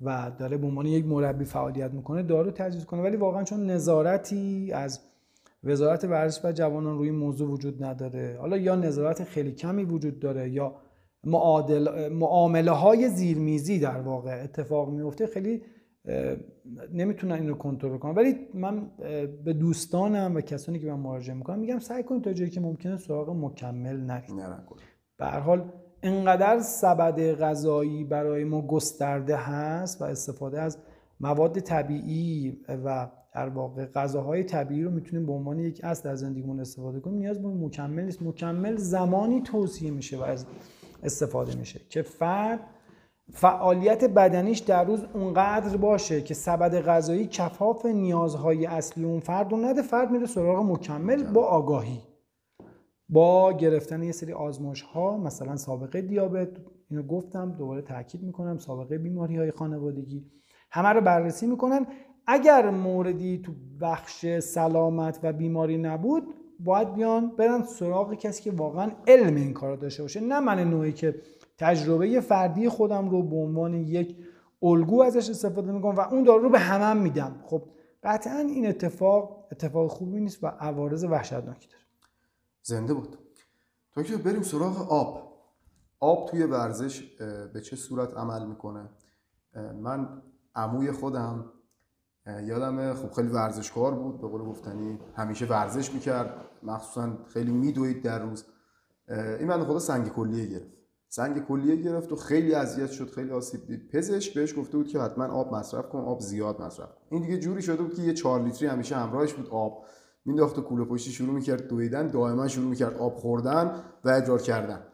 و داره به عنوان یک مربی فعالیت می‌کنه دارو تجویز کنه ولی واقعا چون نظارتی از وزارت ورزش و جوانان روی موضوع وجود نداره. حالا یا نظارت خیلی کمی وجود داره یا معادل معامله های زیرمیزی در واقع اتفاق میفته خیلی نمی‌تونن اینو کنترل کنن. ولی من به دوستانم و کسانی که من مراجعه می‌کنم میگم سعی کنید تا جایی که ممکنه سراغ مکمل نرید. به هر حال انقدر سبد غذایی برای ما گسترده هست و استفاده از مواد طبیعی و در واقع غذاهای طبیعی رو می‌تونیم به عنوان یک اصل در زندگیمون استفاده کنیم. نیاز به مکمل نیست. مکمل زمانی توصیه میشه و از استفاده میشه که فرد فعالیت بدنیش در روز اونقدر باشه که سبد غذایی کفاف نیازهای اصلی اون فرد رو نده فرد میره سراغ مکمل با آگاهی. با گرفتن یه سری آزمایش ها مثلا سابقه دیابت اینو گفتم دوباره تاکید می‌کنم سابقه بیماری های خانوادگی. همه رو بررسی می‌کنن. اگر موردی تو بخش سلامت و بیماری نبود باید بیان برن سراغ کسی که واقعا علم این کار داشته باشه. نه من نوعی که تجربه فردی خودم رو به عنوان یک الگو ازش استفاده می‌کنم و اون دارو رو به همم میدم. خب قطعا این اتفاق اتفاق خوبی نیست و عوارض وحشتناکی داره. زنده بود که بریم سراغ آب. آب توی ورزش به چه صورت عمل می‌کنه؟ من عموی خودم. یادم خب خیلی ورزشکار بود. به قول گفتنی همیشه ورزش می‌کرد. مخصوصا خیلی میدوید در روز. این من خدا سنگ کلیه گرفت. سنگ کلیه گرفت و خیلی اذیت شد خیلی آسیب دید. پزشک بهش گفته بود که حتما آب مصرف کن آب زیاد مصرف کن. این دیگه جوری شده بود که یه 4 لیتری همیشه همراهش بود آب. مینداخت و کوله پشتی شروع می‌کرد دویدن دائما شروع می‌کرد آب خوردن و ادرار کردن.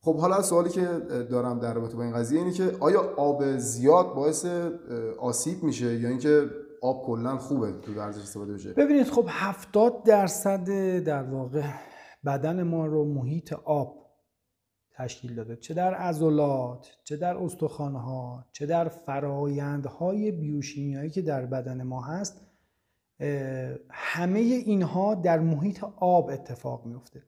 خب حالا سوالی که دارم در رابطه با این قضیه اینه که آیا آب زیاد باعث آسیب میشه یا اینکه آب کلا خوبه تو ورزش استفاده بشه. ببینید خب 70 درصد در واقع بدن ما رو محیط آب تشکیل داده. چه در عضلات چه در استخوانها چه در فرایندهای بیوشیمیایی که در بدن ما هست همه اینها در محیط آب اتفاق میفته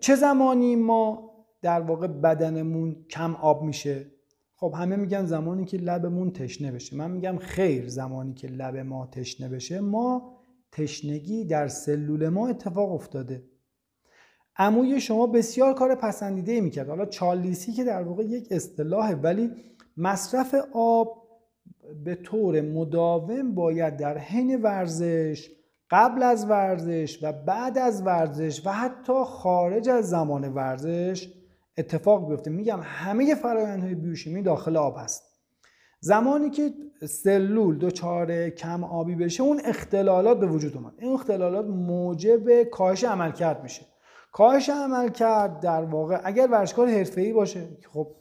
چه زمانی ما در واقع بدنمون کم آب میشه؟ خب همه میگن زمانی که لبمون تشنه بشه. من میگم خیر زمانی که لب ما تشنه بشه. ما تشنگی در سلول ما اتفاق افتاده. عموی شما بسیار کار پسندیده می‌کرد. حالا چالیسی که در واقع یک اصطلاحه ولی مصرف آب به طور مداوم باید در حین ورزش قبل از ورزش و بعد از ورزش و حتی خارج از زمان ورزش اتفاق بیفته. میگم همه فرایندهای بیوشیمی داخل آب هست. زمانی که سلول دچار کم آبی بشه اون اختلالات به وجود اومد. این اختلالات موجب کاهش عملکرد میشه. کاهش عملکرد در واقع اگر ورزشکار حرفه‌ای باشه خب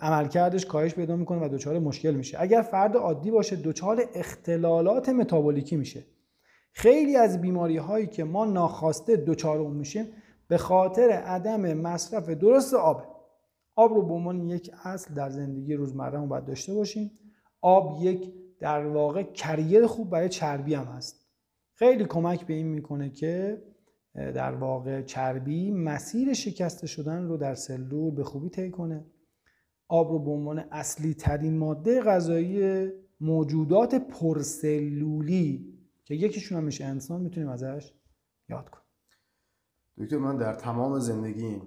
عملکردش کاهش پیدا می‌کنه و دچار مشکل میشه. اگر فرد عادی باشه دچار اختلالات متابولیکی میشه. خیلی از بیماری هایی که ما ناخواسته دچار اون میشیم به خاطر عدم مصرف درست آب. آب رو به عنوان یک اصل در زندگی روزمره باید داشته باشیم. آب یک در واقع کریر خوب برای چربی هم هست. خیلی کمک به این می‌کنه که در واقع چربی مسیر شکسته شدن رو در سلول به خوبی طی کنه. آب رو به عنوان اصلی ترین ماده غذایی موجودات پرسلولی که یکیشون هم میشه انسان می‌تونیم ازش یاد کنیم. دکتر من در تمام زندگیم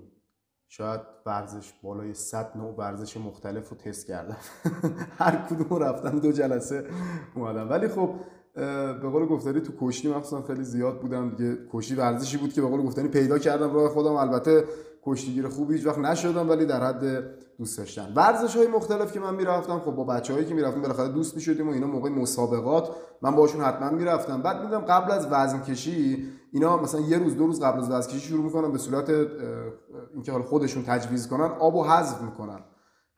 شاید ورزش بالای 100 نوع ورزش مختلف رو تست کردم. هر کدوم رفتم دو جلسه اومدم. ولی خب به قول گفتاری تو کشتی مخصوصا خیلی زیاد بودم دیگه. کشتی ورزشی بود که به قول گفتنی پیدا کردم راه خودم. البته کشتیگیر خوبی هیچ وقت نشدم ولی در حد دوست داشتن. ورزش های مختلف که من می‌رفتم خب با بچه هایی که می‌رفتم بالاخره دوست می‌شدیم و اینا موقع مسابقات من باشون حتما می‌رفتم. بعد میدم قبل از وزن کشی اینا مثلا یه روز دو روز قبل از وزن کشی شروع می‌کنن به صورت اینکه حالا خودشون تجویز کنن آب و حذف می‌کنن.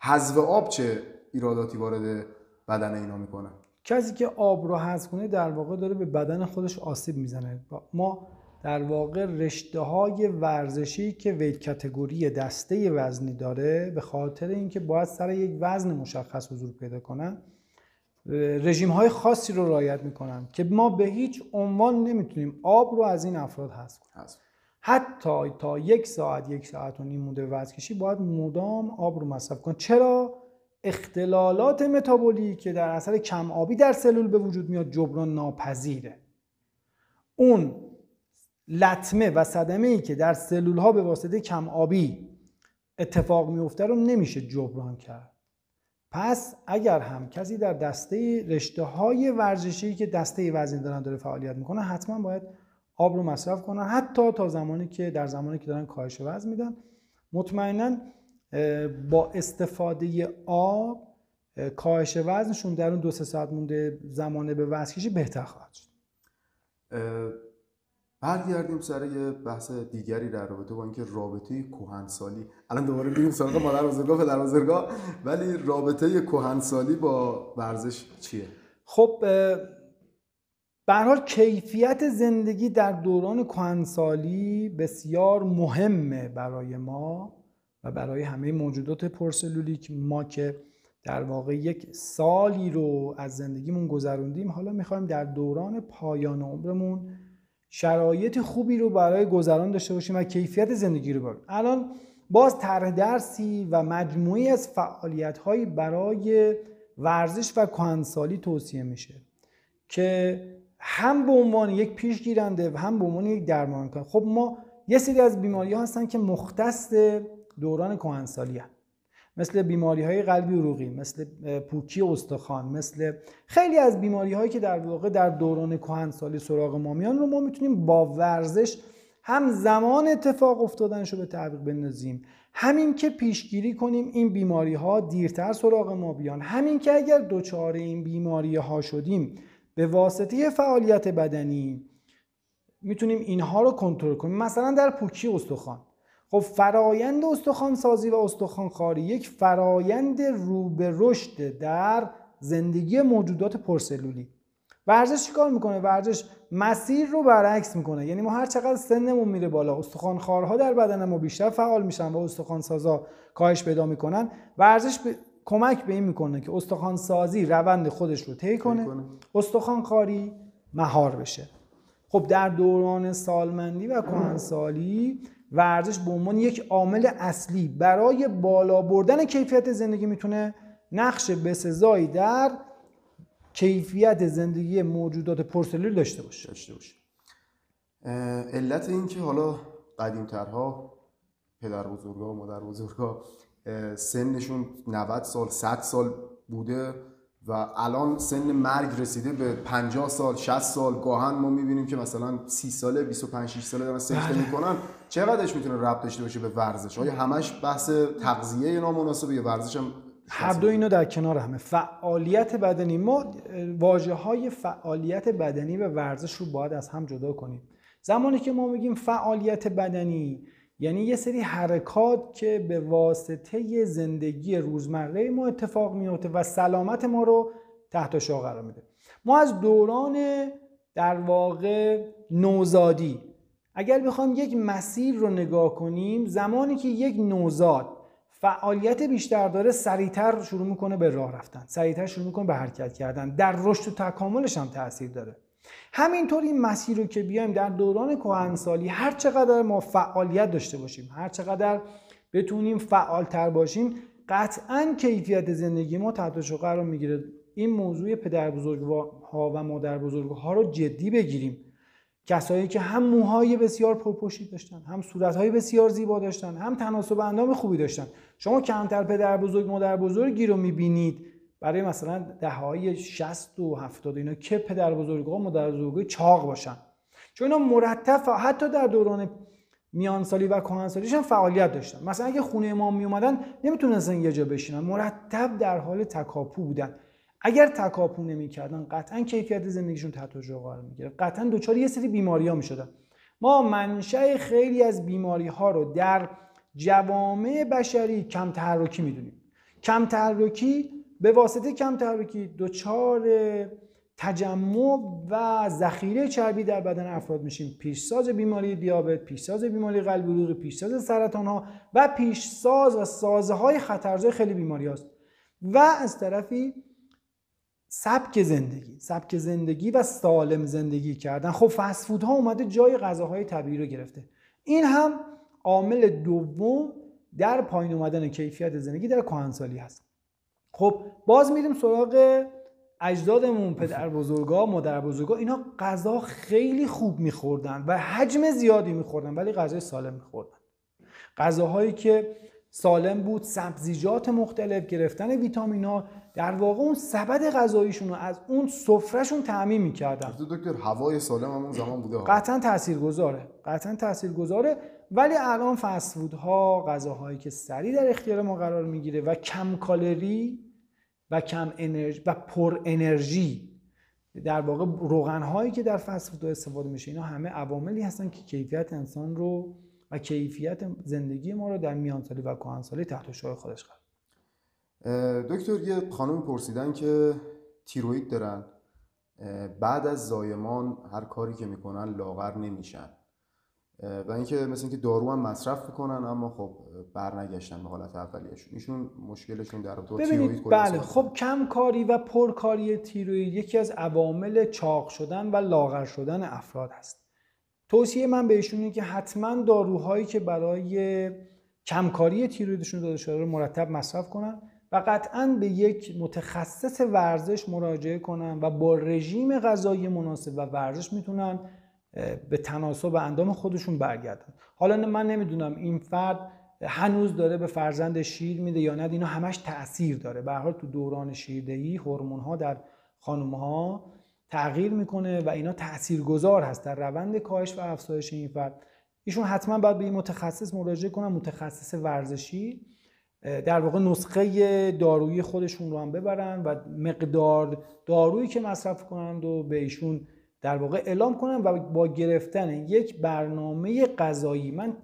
حذف آب چه ایراداتی وارد بدن اینا می‌کنه؟ کسی که آب رو حذف کنه در واقع داره به بدن خودش آسیب می‌زنه. ما در واقع رشته های ورزشی که ویت کتگوری دسته وزنی داره به خاطر اینکه باید سر یک وزن مشخص حضور پیدا کنن رژیم های خاصی رو رعایت می‌کنن که ما به هیچ عنوان نمی‌تونیم آب رو از این افراد حذف کنیم. حتی تا یک ساعت یک ساعت و نیم مونده وزن باید مدام آب رو مصرف کن چرا؟ اختلالات متابولی که در اثر کم آبی در سلول به وجود میاد جبران ناپذیره. اون لطمه و صدمه ای که در سلول ها به واسطه کم آبی اتفاق میفته رو نمیشه جبران کرد. پس اگر هم کسی در دسته رشته های ورزشی که دسته وزن دارن داره فعالیت می‌کنه حتما باید آب رو مصرف کنن. حتی تا زمانی که در زمانی که دارن کاهش وزن میدن. مطمئنا با استفاده آب کاهش وزنشون در اون دو سه ساعت مونده زمانه به وزن بهتر خواهد شد. برگردیم سر یه بحث دیگری در رابطه با اینکه رابطه کهنسالی. الان دوباره بریم سراغ مادر بزرگا پدر بزرگا. ولی رابطه کهنسالی با ورزش چیه؟ خب به حال کیفیت زندگی در دوران کهنسالی بسیار مهمه برای ما و برای همه موجودات پرسلولیک. ما که در واقع یک سالی رو از زندگیمون گذروندیم حالا می‌خوایم در دوران پایان عمرمون شرایط خوبی رو برای گذران داشته باشیم و کیفیت زندگی رو ببریم الان باز طرح درسی و مجموعی از فعالیت هایی برای ورزش و کهنسالی توصیه میشه که هم به عنوان یک پیشگیرنده و هم به عنوان یک درمانکار. خب ما یه سری از بیماری ها هستن که مختص دوران کهنسالی هستن مثل بیماری های قلبی عروقی مثل پوکی استخوان مثل خیلی از بیماری هایی که در واقع در دوران کهنسالی سراغ ما میان رو ما می‌تونیم با ورزش هم زمان اتفاق افتادنش رو به تعویق بندازیم. همین که پیشگیری کنیم این بیماری ها دیرتر سراغ ما بیان. همین که اگر دچار این بیماری ها شدیم به واسطه فعالیت بدنی می‌تونیم اینها رو کنترل کنیم. مثلا در پوکی استخوان. خب فرایند استخوان سازی و استخوان خاری یک فرایند رو به رشد در زندگی موجودات پرسلولی. ورزش چیکار می‌کنه؟ ورزش مسیر رو برعکس می‌کنه. یعنی ما هر چقدر سنمون میره بالا استخوان خارها در بدن ما بیشتر فعال میشن و استخوان سازا کاهش پیدا می‌کنن ورزش ب... کمک به این می‌کنه که استخوان سازی روند خودش رو طی کنه استخوان خاری مهار بشه. خب در دوران سالمندی و کهنسالی ورزش به عنوان یک عامل اصلی برای بالا بردن کیفیت زندگی می‌تونه نقش بسزایی در کیفیت زندگی موجودات پرسلول داشته باشه. داشته باشه. علت این که حالا قدیمترها پدر بزرگا و مادر بزرگا سنشون 90 سال 100 سال بوده. و الان سن مرگ رسیده به 50 سال 60 سال. گاهن ما می‌بینیم که مثلا 30 ساله 25 6 ساله دارن سکته بله. می‌کنن. چقدرش می‌تونه ربط داشته باشه به ورزش؟ آیا همش بحث تغذیه نامناسبه یا ورزش هم هر دو اینو در کنار همه. فعالیت بدنی. ما واجه های فعالیت بدنی و ورزش رو باید از هم جدا کنیم. زمانی که ما میگیم فعالیت بدنی یعنی یه سری حرکات که به واسطه زندگی روزمره ما اتفاق میفته و سلامت ما رو تحت شعار قرار میده. ما از دوران در واقع نوزادی اگر بخوام یک مسیر رو نگاه کنیم زمانی که یک نوزاد فعالیت بیشتر داره سریعتر شروع می‌کنه به راه رفتن سریعتر شروع می‌کنه به حرکت کردن. در رشد و تکاملش هم تاثیر داره. همینطور این مسیر رو که بیایم در دوران کهنسالی هر چقدر ما فعالیت داشته باشیم هر چقدر بتونیم فعالتر باشیم قطعا کیفیت زندگی ما تحت شو قرار می‌گیره. این موضوع پدر بزرگ ها و مادر بزرگ ها رو جدی بگیریم. کسایی که هم موهای بسیار پرپشت داشتن هم صورتهای بسیار زیبا داشتن هم تناسب اندام خوبی داشتن. شما کمتر پدر بزرگ مادر بزرگی رو می‌بینید. برای مثلا دههای 60 و 70 اینا که پدر بزرگا و مادر بزرگا چاق باشن. چون اینا مرتب حتی در دوران میانسالی و کهنسالیشون فعالیت داشتن. مثلا اگه خونه امام می اومدن نمی‌تونستن یه جا بشینن. مرتب در حال تکاپو بودن. اگر تکاپو نمی‌کردن قطعا کیفیت زندگیشون تحت قرار می‌گیره قطعا دچار یه سری بیماری ها می‌شدن. ما منشأ خیلی از بیماری ها رو در جوامع بشری کم تحرکی می‌دونیم. کم تحرکی به واسطه کم تحرکی دچار تجمع و ذخیره چربی در بدن افراد میشیم. پیشساز بیماری دیابت پیشساز بیماری قلب عروقی پیشساز سرطان ها و پیشساز و سازه های خطرزای خیلی بیماری هاست. و از طرفی سبک زندگی سبک زندگی و سالم زندگی کردن. خب فسفود ها اومده جای غذاهای طبیعی رو گرفته. این هم عامل دوم در پایین اومدن کیفیت زندگی در کهنسالی هست. خب باز میریم سراغ اجدادمون پدر بزرگا مادر بزرگا. اینا غذا خیلی خوب میخوردن و حجم زیادی میخوردن ولی غذای سالم میخوردن. غذاهایی که سالم بود سبزیجات مختلف گرفتن ویتامین ها در واقع اون سبد غذاییشون رو از اون سفرهشون تعمین می‌کردن. دکتر هوای سالم همون زمان بوده قطعا تاثیرگذاره. قطعا تاثیرگذاره. ولی الان فست ها غذاهایی که سریع در اختیار ما قرار می‌گیره و کم کالری و کم انرژی و پر انرژی در واقع روغن هایی که در فست استفاده میشه اینا همه عواملی هستن که کیفیت انسان رو و کیفیت زندگی ما رو در میانسالی و کهنسالی تحت شعار خودش قرار دکتر یه خانم پرسیدن که تیروید دارن. بعد از زایمان هر کاری که می‌کنن لاغر نمیشن. و اینکه مثل اینکه دارو هم مصرف می‌کنن اما خب برنگشتن به حالت اولیه‌شون. ایشون مشکلشون در رابطه تیروید بله خب کم کاری و پرکاری تیروید یکی از عوامل چاق شدن و لاغر شدن افراد هست. توصیه من به ایشون که حتما داروهایی که برای کمکاری تیرویدشون داده شده رو مرتب مصرف کنن و قطعا به یک متخصص ورزش مراجعه کنن و با رژیم غذایی مناسب و ورزش می‌تونن به تناسب اندام خودشون برگردن. حالا من نمی‌دونم این فرد هنوز داره به فرزند شیر میده یا نه اینا همش تاثیر داره. به حال تو دوران شیردهی هورمون ها در خانم ها تغییر می‌کنه و اینا تاثیرگذار هست. در روند کاهش و افزایش این فرد ایشون حتما باید به این متخصص مراجعه کنن متخصص ورزشی در واقع نسخه دارویی خودشون رو هم ببرن و مقدار دارویی که مصرف کنند و به ایشون در واقع اعلام کنن و با گرفتن یک برنامه غذایی من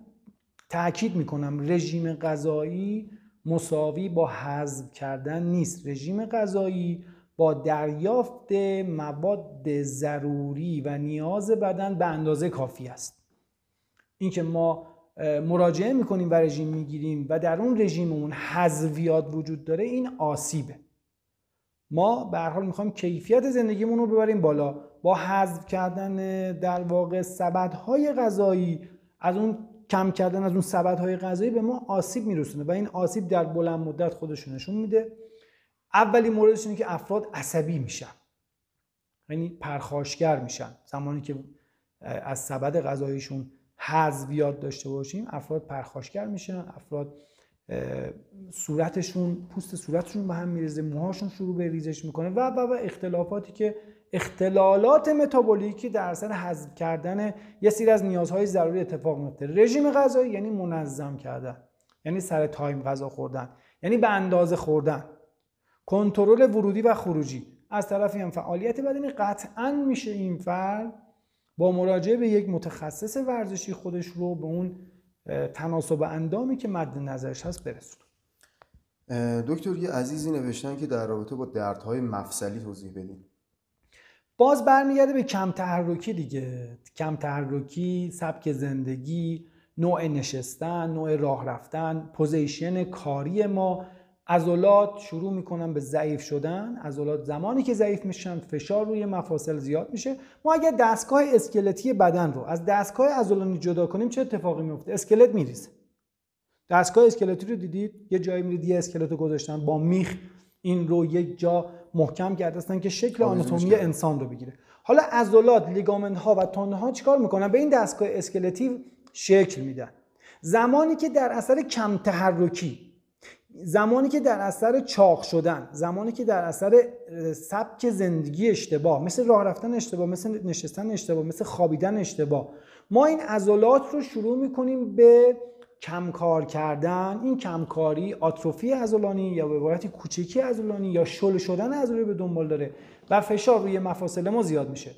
تاکید می‌کنم رژیم غذایی مساوی با حذف کردن نیست. رژیم غذایی با دریافت مواد ضروری و نیاز بدن به اندازه کافی است. اینکه ما مراجعه می‌کنیم و رژیم می‌گیریم و در اون رژیممون حذویات وجود داره این آسیبه. ما به هر حال می‌خوایم کیفیت زندگیمون رو ببریم بالا. با حذف کردن در واقع سبدهای غذایی از اون کم کردن از اون سبدهای غذایی به ما آسیب میرسونه و این آسیب در بلند مدت خودشون نشون میده. اولی موردش اینه که افراد عصبی میشن. یعنی پرخاشگر میشن. زمانی که از سبد غذاییشون حذویات داشته باشیم افراد پرخاشگر میشن افراد صورتشون پوست صورتشون به هم میریزه موهاشون شروع به ریزش می‌کنه و و و اختلافاتی که اختلالات متابولیکی در اثر حذف کردن یه سری از نیازهای ضروری اتفاق میفته رژیم غذایی یعنی منظم کردن یعنی سر تایم غذا خوردن یعنی به اندازه خوردن. کنترل ورودی و خروجی. از طرفی هم فعالیت بدنی. قطعا میشه این فرد با مراجعه به یک متخصص ورزشی خودش رو به اون تناسب اندامی که مد نظرش هست برسون دکتر یه عزیزی نوشتن که در رابطه با دردهای مفصلی توضیح بدین. باز برمیگرده به کم تحرکی دیگه. کم تحرکی سبک زندگی نوع نشستن نوع راه رفتن position کاری ما. عضلات شروع می‌کنن به ضعیف شدن. عضلات زمانی که ضعیف میشن فشار روی مفاصل زیاد میشه. ما اگر دستگاه اسکلتی بدن رو از دستگاه عضلانی جدا کنیم چه اتفاقی میفته اسکلت میریزه. دستگاه اسکلتی رو دیدید؟ یه جایی میرید یه اسکلت رو گذاشتن با میخ این رو یک جا محکم کرده که شکل آناتومی انسان رو بگیره. حالا عضلات لیگامنت ها و تانه ها چیکار می‌کنن؟ به این دستگاه اسکلتی شکل میدن. زمانی که در اثر کم تحرکی زمانی که در اثر چاق شدن زمانی که در اثر سبک زندگی اشتباه مثل راه رفتن اشتباه مثل نشستن اشتباه مثل خوابیدن اشتباه ما این عضلات رو شروع می‌کنیم به کمکار کردن این کمکاری آتروفی عضلانی یا به عبارتی کوچکی عضلانی یا شل شدن عضله به دنبال داره و فشار روی مفاصل ما زیاد میشه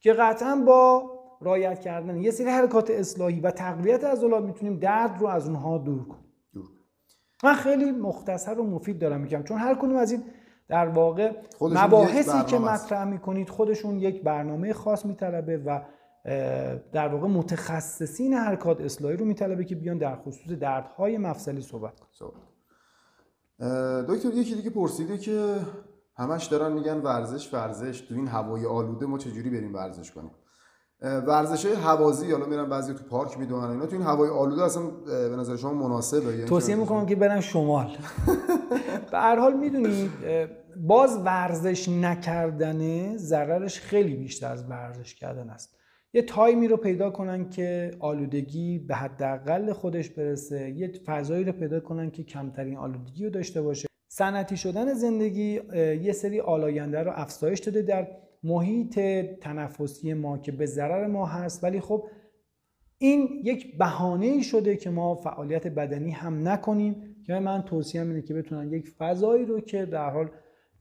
که قطعا با رایت کردن یه سری حرکات اصلاحی و تقویت عضلات می‌تونیم درد رو از اونها دور کنیم. من خیلی مختصر و مفید دارم میگم چون هر کنیم از این در واقع مباحثی که مطرح می‌کنید خودشون یک برنامه خاص میطلبه و در واقع متخصصین حرکات اصلاحی رو میطلبه که بیان در خصوص دردهای مفصلی صحبت کنن. دکتر یکی دیگه پرسیده که همش دارن میگن ورزش ورزش. تو این هوای آلوده ما چجوری بریم ورزش کنیم؟ ورزش های هوازی حالا میرن بعضی تو پارک می‌دونن اینا. تو این هوای آلوده اصلا به نظر شما مناسبه یعنی توصیه می‌کنم که برن شمال. به هر حال می‌دونید باز ورزش نکردن ضررش خیلی بیشتر از ورزش کردن است. یه تایمی رو پیدا کنن که آلودگی به حداقل خودش برسه. یه فضایی رو پیدا کنن که کمترین آلودگی رو داشته باشه. سنتی شدن زندگی یه سری آلاینده رو افزایش داده در محیط تنفسی ما که به ضرر ما هست. ولی خب این یک بهانه شده که ما فعالیت بدنی هم نکنیم. که من توصیه اینه که بتونن یک فضایی رو که در حال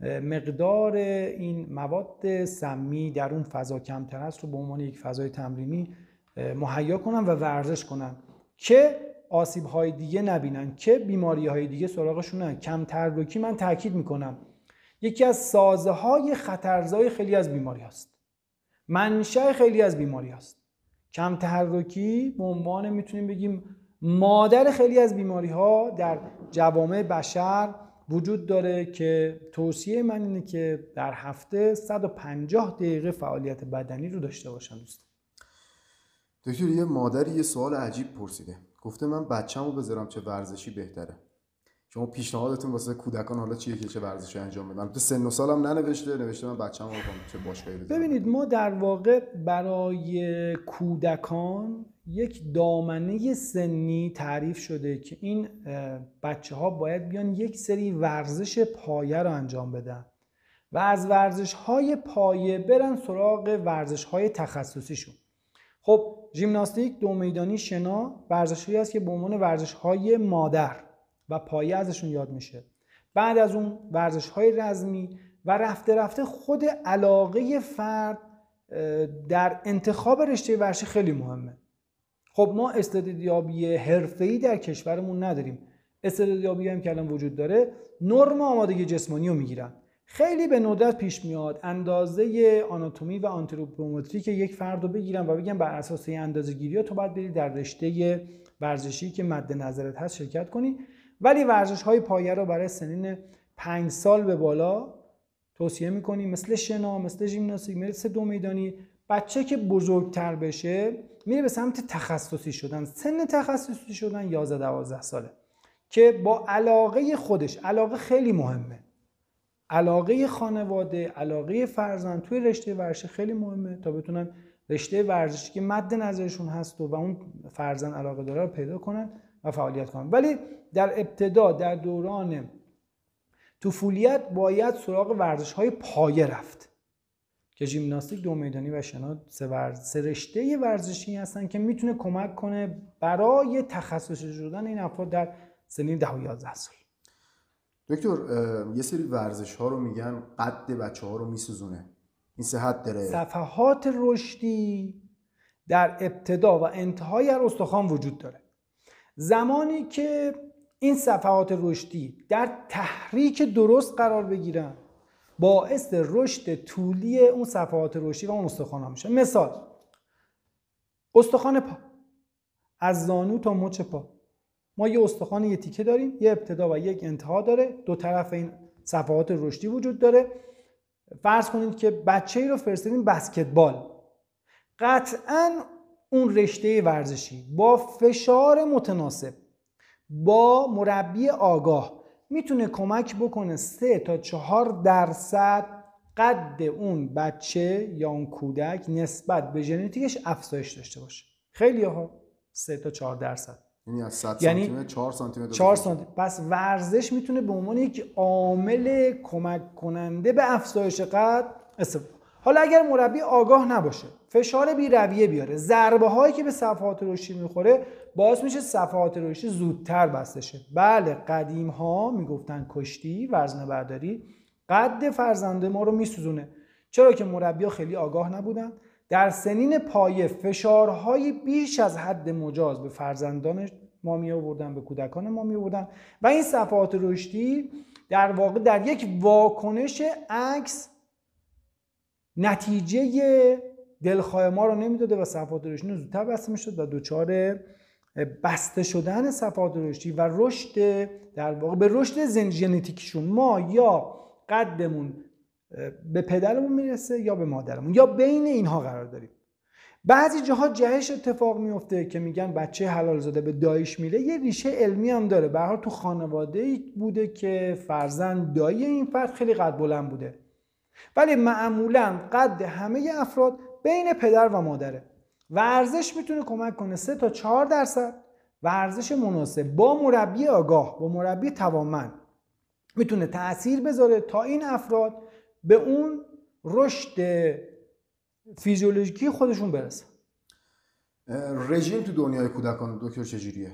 مقدار این مواد سمی در اون فضا کمتر است رو به عنوان یک فضای تمرینی مهیا کنن و ورزش کنن که آسیب های دیگه نبینن که بیماری های دیگه سراغشون کم تربکی من تاکید می‌کنم. یکی از سازه های خطرزای خیلی از بیماری هست منشأ خیلی از بیماری هست کم تحرکی به عنوان می‌تونیم بگیم مادر خیلی از بیماری ها در جوامع بشر وجود داره که توصیه من اینه که در هفته 150 دقیقه فعالیت بدنی رو داشته باشن دوست دکتر یه مادری یه سوال عجیب پرسیده. گفته من بچه‌مو بذارم چه ورزشی بهتره. شما پیشنهادتون واسه کودکان حالا چیه که چه ورزشی انجام بدن؟ تو سن و سالم ننوشته نوشته من بچه‌مو چه باشگاهی بزنم ببینید ما در واقع برای کودکان یک دامنه سنی تعریف شده که این بچه ها باید بیان یک سری ورزش پایه رو انجام بدن و از ورزش های پایه برن سراغ ورزش های تخصصیشون. خب ژیمناستیک دو میدانی شنا ورزشی است که به عنوان ورزش های مادر و پایه ازشون یاد میشه. بعد از اون ورزش های رزمی و رفته رفته خود علاقه فرد در انتخاب رشته ورزشی خیلی مهمه. خب ما استعدادیابی حرفه‌ای در کشورمون نداریم. استعدادیابی هم که الان وجود داره نرم آمادگی جسمانی رو می‌گیرن. خیلی به ندرت پیش میاد اندازه آناتومی و آنتروپومتری که یک فرد رو بگیرن و بگن بر اساس این اندازه گیری ها تو باید بری در رشته ورزشی که مد نظرت هست شرکت کنی. ولی ورزش های پایه رو برای سنین پنج سال به بالا توصیه می‌کنی مثل شنا مثل ژیمناستیک مثل دو میدانی. بچه که بزرگتر بشه میره به سمت تخصصی شدن. سن تخصصی شدن 11 12 ساله که با علاقه خودش علاقه خیلی مهمه. علاقه خانواده علاقه فرزند توی رشته ورزشی خیلی مهمه تا بتونن رشته ورزشی که مد نظرشون هست و, و اون فرزند علاقه داره رو پیدا کنن و فعالیت کنن. ولی در ابتدا در دوران طفولیت باید سراغ ورزش های پایه رفت. که ژیمناستیک دو میدانی و شنا سه, ورز... رشته ورزشی هستن که می‌تونه کمک کنه برای تخصصی شدن این افراد در سنین 10 و 11 سال. دکتر یه سری ورزش ها رو میگن قد بچه ها رو میسوزونه. این صحت داره. صفحات رشدی در ابتدا و انتهای هر استخوان وجود داره. زمانی که این صفحات رشدی در تحریک درست قرار بگیرن باعث رشد طولی اون صفحات رشدی و اون استخوان ها میشه. مثال استخوان پا. از زانو تا مچ پا. ما یه استخوان یه تیکه داریم یه ابتدا و یک انتها داره. دو طرف این صفحات رشدی وجود داره. فرض کنید که بچه ای رو فرستادیم بسکتبال. قطعا اون رشته ورزشی. با فشار متناسب. با مربی آگاه. می‌تونه کمک بکنه سه تا چهار درصد قد اون بچه یا اون کودک نسبت به ژنتیکش افزایش داشته باشه. خیلی ها سه تا چهار درصد. یعنی از 100 یعنی 4 سانتی متر 4 سانتی پس ورزش می‌تونه به عنوان یک عامل کمک کننده به افزایش قد استفاده حالا اگر مربی آگاه نباشه فشار بی رویه بیاره ضربه هایی که به صفحات رشدی می‌خوره باعث میشه صفحات رشدی زودتر بسته شه. بله قدیم ها می‌گفتن کشتی وزنه برداری قد فرزنده ما رو میسوزونه. چرا که مربی خیلی آگاه نبودن؟ در سنین پایه فشارهای بیش از حد مجاز به فرزندان ما می آوردن به کودکان ما می آوردن و این صفحات رشدی در واقع در یک واکنش عکس نتیجه دلخواه ما رو نمی‌داده و صفحات رشدی زودتر بسته می‌شد و دچار بسته شدن صفحات رشدی و رشد در واقع به رشد ژنتیکیشون. ما یا قدمون به پدرمون می‌رسه یا به مادرمون. یا بین اینها قرار داریم. بعضی جاها جهش اتفاق میفته که میگن بچه حلال زاده به دایش میره. یه ریشه علمی هم داره. به تو خانواده بوده که فرزند دایی این فرد خیلی قد بلند بوده. ولی معمولا قد همه افراد بین پدر و مادره ورزش می‌تونه کمک کنه 3 تا 4 درصد ورزش مناسب با مربی آگاه با مربی توانمند می‌تونه تاثیر بذاره تا این افراد به اون رشد فیزیولوژیکی خودشون برسن. رژیم تو دنیای کودکان دکتر چجوریه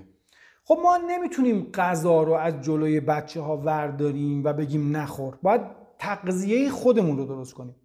خب ما نمی‌تونیم غذا رو از جلوی بچه ها ورداریم و بگیم نخور. باید تغذیه خودمون رو درست کنیم.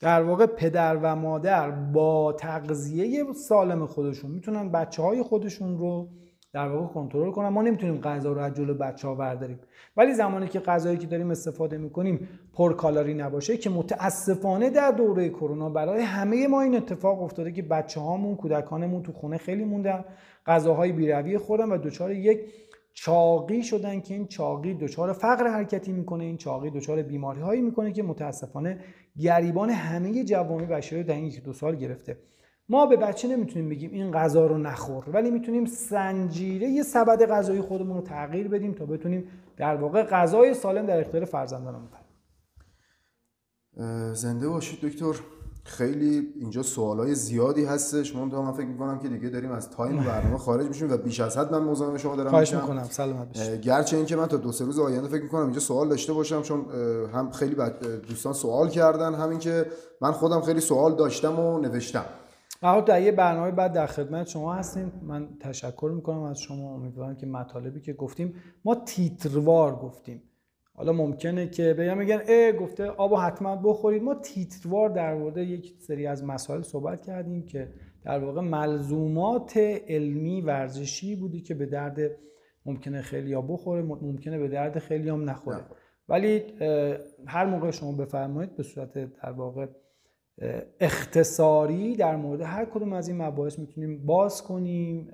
در واقع پدر و مادر با تغذیه سالم خودشون می‌تونن بچه های خودشون رو در واقع کنترل کنن. ما نمی‌تونیم غذا رو از جلو بچه ها برداریم. ولی زمانی که غذایی که داریم استفاده می‌کنیم کالری نباشه که متاسفانه در دوره کرونا برای همه ما این اتفاق افتاده که بچه هامون کودکانمون تو خونه خیلی موندن غذاهای بیروی خوردن و دچار یک چاقی شدن که این چاقی دچار فقر حرکتی می‌کنه این چاقی دچار بیماری هایی می‌کنه که متاسفانه گریبان همه جوامع بشری در این یک دو سال گرفته. ما به بچه نمی‌تونیم بگیم این غذا رو نخور ولی می‌تونیم سنجیره سبد غذایی خودمون رو تغییر بدیم تا بتونیم در واقع غذای سالم در اختیار فرزندانم می‌برم زنده باشید دکتر. خیلی اینجا سوالای زیادی هستش. من من فکر می‌کنم که دیگه داریم از تایم برنامه خارج میشیم و بیش از حد من مزاحم شما دارم خواهش می‌کنم. سلامت باشید گرچه اینکه من تا دو سه روز آینده فکر می‌کنم اینجا سوال داشته باشم چون هم خیلی دوستان سوال کردن. همین که من خودم خیلی سوال داشتم و نوشتم. حالا در یه برنامه بعد در خدمت شما هستیم. من تشکر می‌کنم از شما. امیدوارم که مطالبی که گفتیم ما تیتروار گفتیم. حالا ممکنه که بگم میگن اه گفته آبو حتما بخورید. ما تیتروار در مورد یک سری از مسائل صحبت کردیم که در واقع ملزومات علمی ورزشی بودی که به درد ممکنه خیلی ها بخوره ممکنه به درد خیلی هم نخوره. ولی هر موقع شما بفرمایید به صورت در واقع اختصاری در مورد هر کدوم از این مباحث می‌تونیم باز کنیم.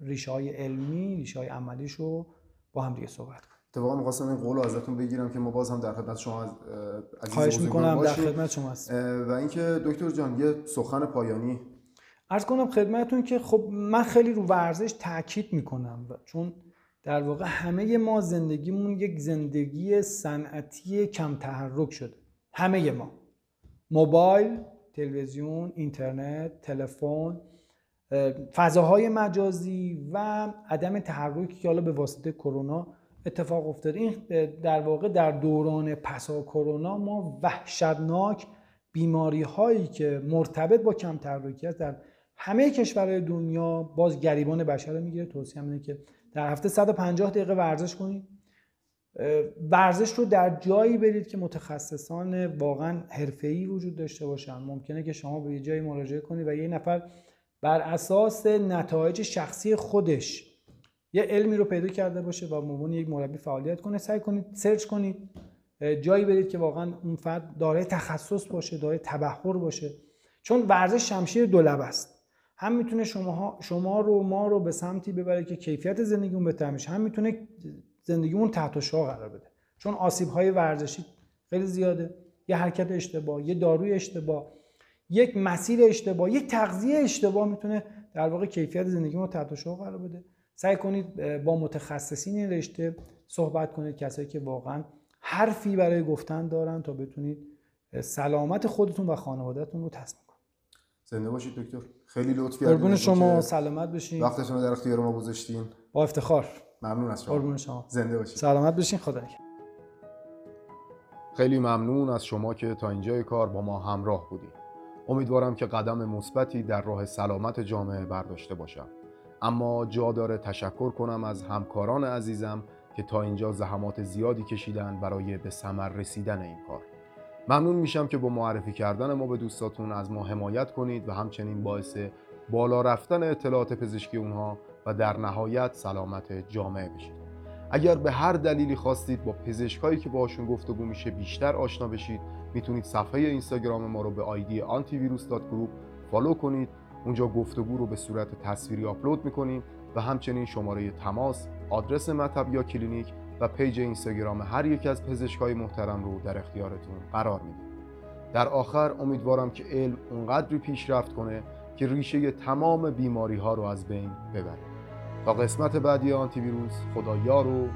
ریشه های علمی ریشه های عملیش رو با هم دیگه صحبت کنیم. اتفاقا می‌خواستم این قول ازتون بگیرم که ما باز هم در خدمت شما از عزیز می‌کنم در خدمت شما هست و اینکه دکتر جان یه سخن پایانی. عرض کنم خدمتتون که خب من خیلی رو ورزش تاکید می‌کنم چون در واقع همه ما زندگیمون یک زندگی صنعتی کم تحرک شده. همه ما. موبایل تلویزیون اینترنت تلفن فضاهای مجازی و عدم تحرکی که حالا به واسطه کرونا اتفاق افتاده. این در واقع در دوران پسا کرونا ما وحشتناک بیماری هایی که مرتبط با کم تحرکی در همه کشورهای دنیا باز گریبان بشر رو می‌گیره. توصیه اینه که در هفته 150 دقیقه ورزش کنید. ورزش رو در جایی برید که متخصصان واقعا حرفه‌ای وجود داشته باشن. ممکنه که شما به یه جایی مراجعه کنید و یه نفر بر اساس نتایج شخصی خودش یه علمی رو پیدا کرده باشه و ممکن یک مربی فعالیت کنه. سعی کنید سرچ کنید جایی برید که واقعا اون فرد داره تخصص باشه داره تبحر باشه. چون ورزش شمشیر دو است. هم می‌تونه شما شما رو ما رو به سمتی ببره که کیفیت زندگیمون بهتر میشه. هم می‌تونه زندگیمون تحت شعا قرار بده. چون آسیب های ورزشی خیلی زیاده. یه حرکت اشتباه یه داروی اشتباه یک مسیر اشتباه یک تغذیه اشتباه می‌تونه در واقع کیفیت زندگیمون تحت شعا قرار بده. سعی کنید با متخصصین این رشته صحبت کنید کسایی که واقعا حرفی برای گفتن دارن تا بتونید سلامت خودتون و خانوادهتون رو تصمیم کنید. زنده باشید دکتر. خیلی لطف کردید. قربون شما سلامت بشین. وقتتون رو در اختیار ما گذاشتین. با افتخار. ممنون از شما. قربون شما. زنده باشید. سلامت بشین. خدا خیلی ممنون از شما که تا اینجای کار با ما همراه بودید. امیدوارم که قدم مثبتی در راه سلامت جامعه برداشته باشم. اما جا داره تشکر کنم از همکاران عزیزم که تا اینجا زحمات زیادی کشیدن برای به ثمر رسیدن این کار. ممنون میشم که با معرفی کردن ما به دوستاتون از ما حمایت کنید و همچنین باعث بالا رفتن اطلاعات پزشکی اونها و در نهایت سلامت جامعه بشید. اگر به هر دلیلی خواستید با پزشکایی که باشون گفتگو میشه بیشتر آشنا بشید می‌تونید صفحه اینستاگرام ما رو به ID antivirus.group follow کنید اونجا گفتگو رو به صورت تصویری آپلود می‌کنیم و همچنین شماره تماس، آدرس مطب یا کلینیک و پیج اینستاگرام هر یک از پزشکای محترم رو در اختیارتون قرار میدیم. در آخر امیدوارم که علم اونقدری پیشرفت کنه که ریشه تمام بیماری ها رو از بین ببره. تا قسمت بعدی آنتی ویروس خدا یار و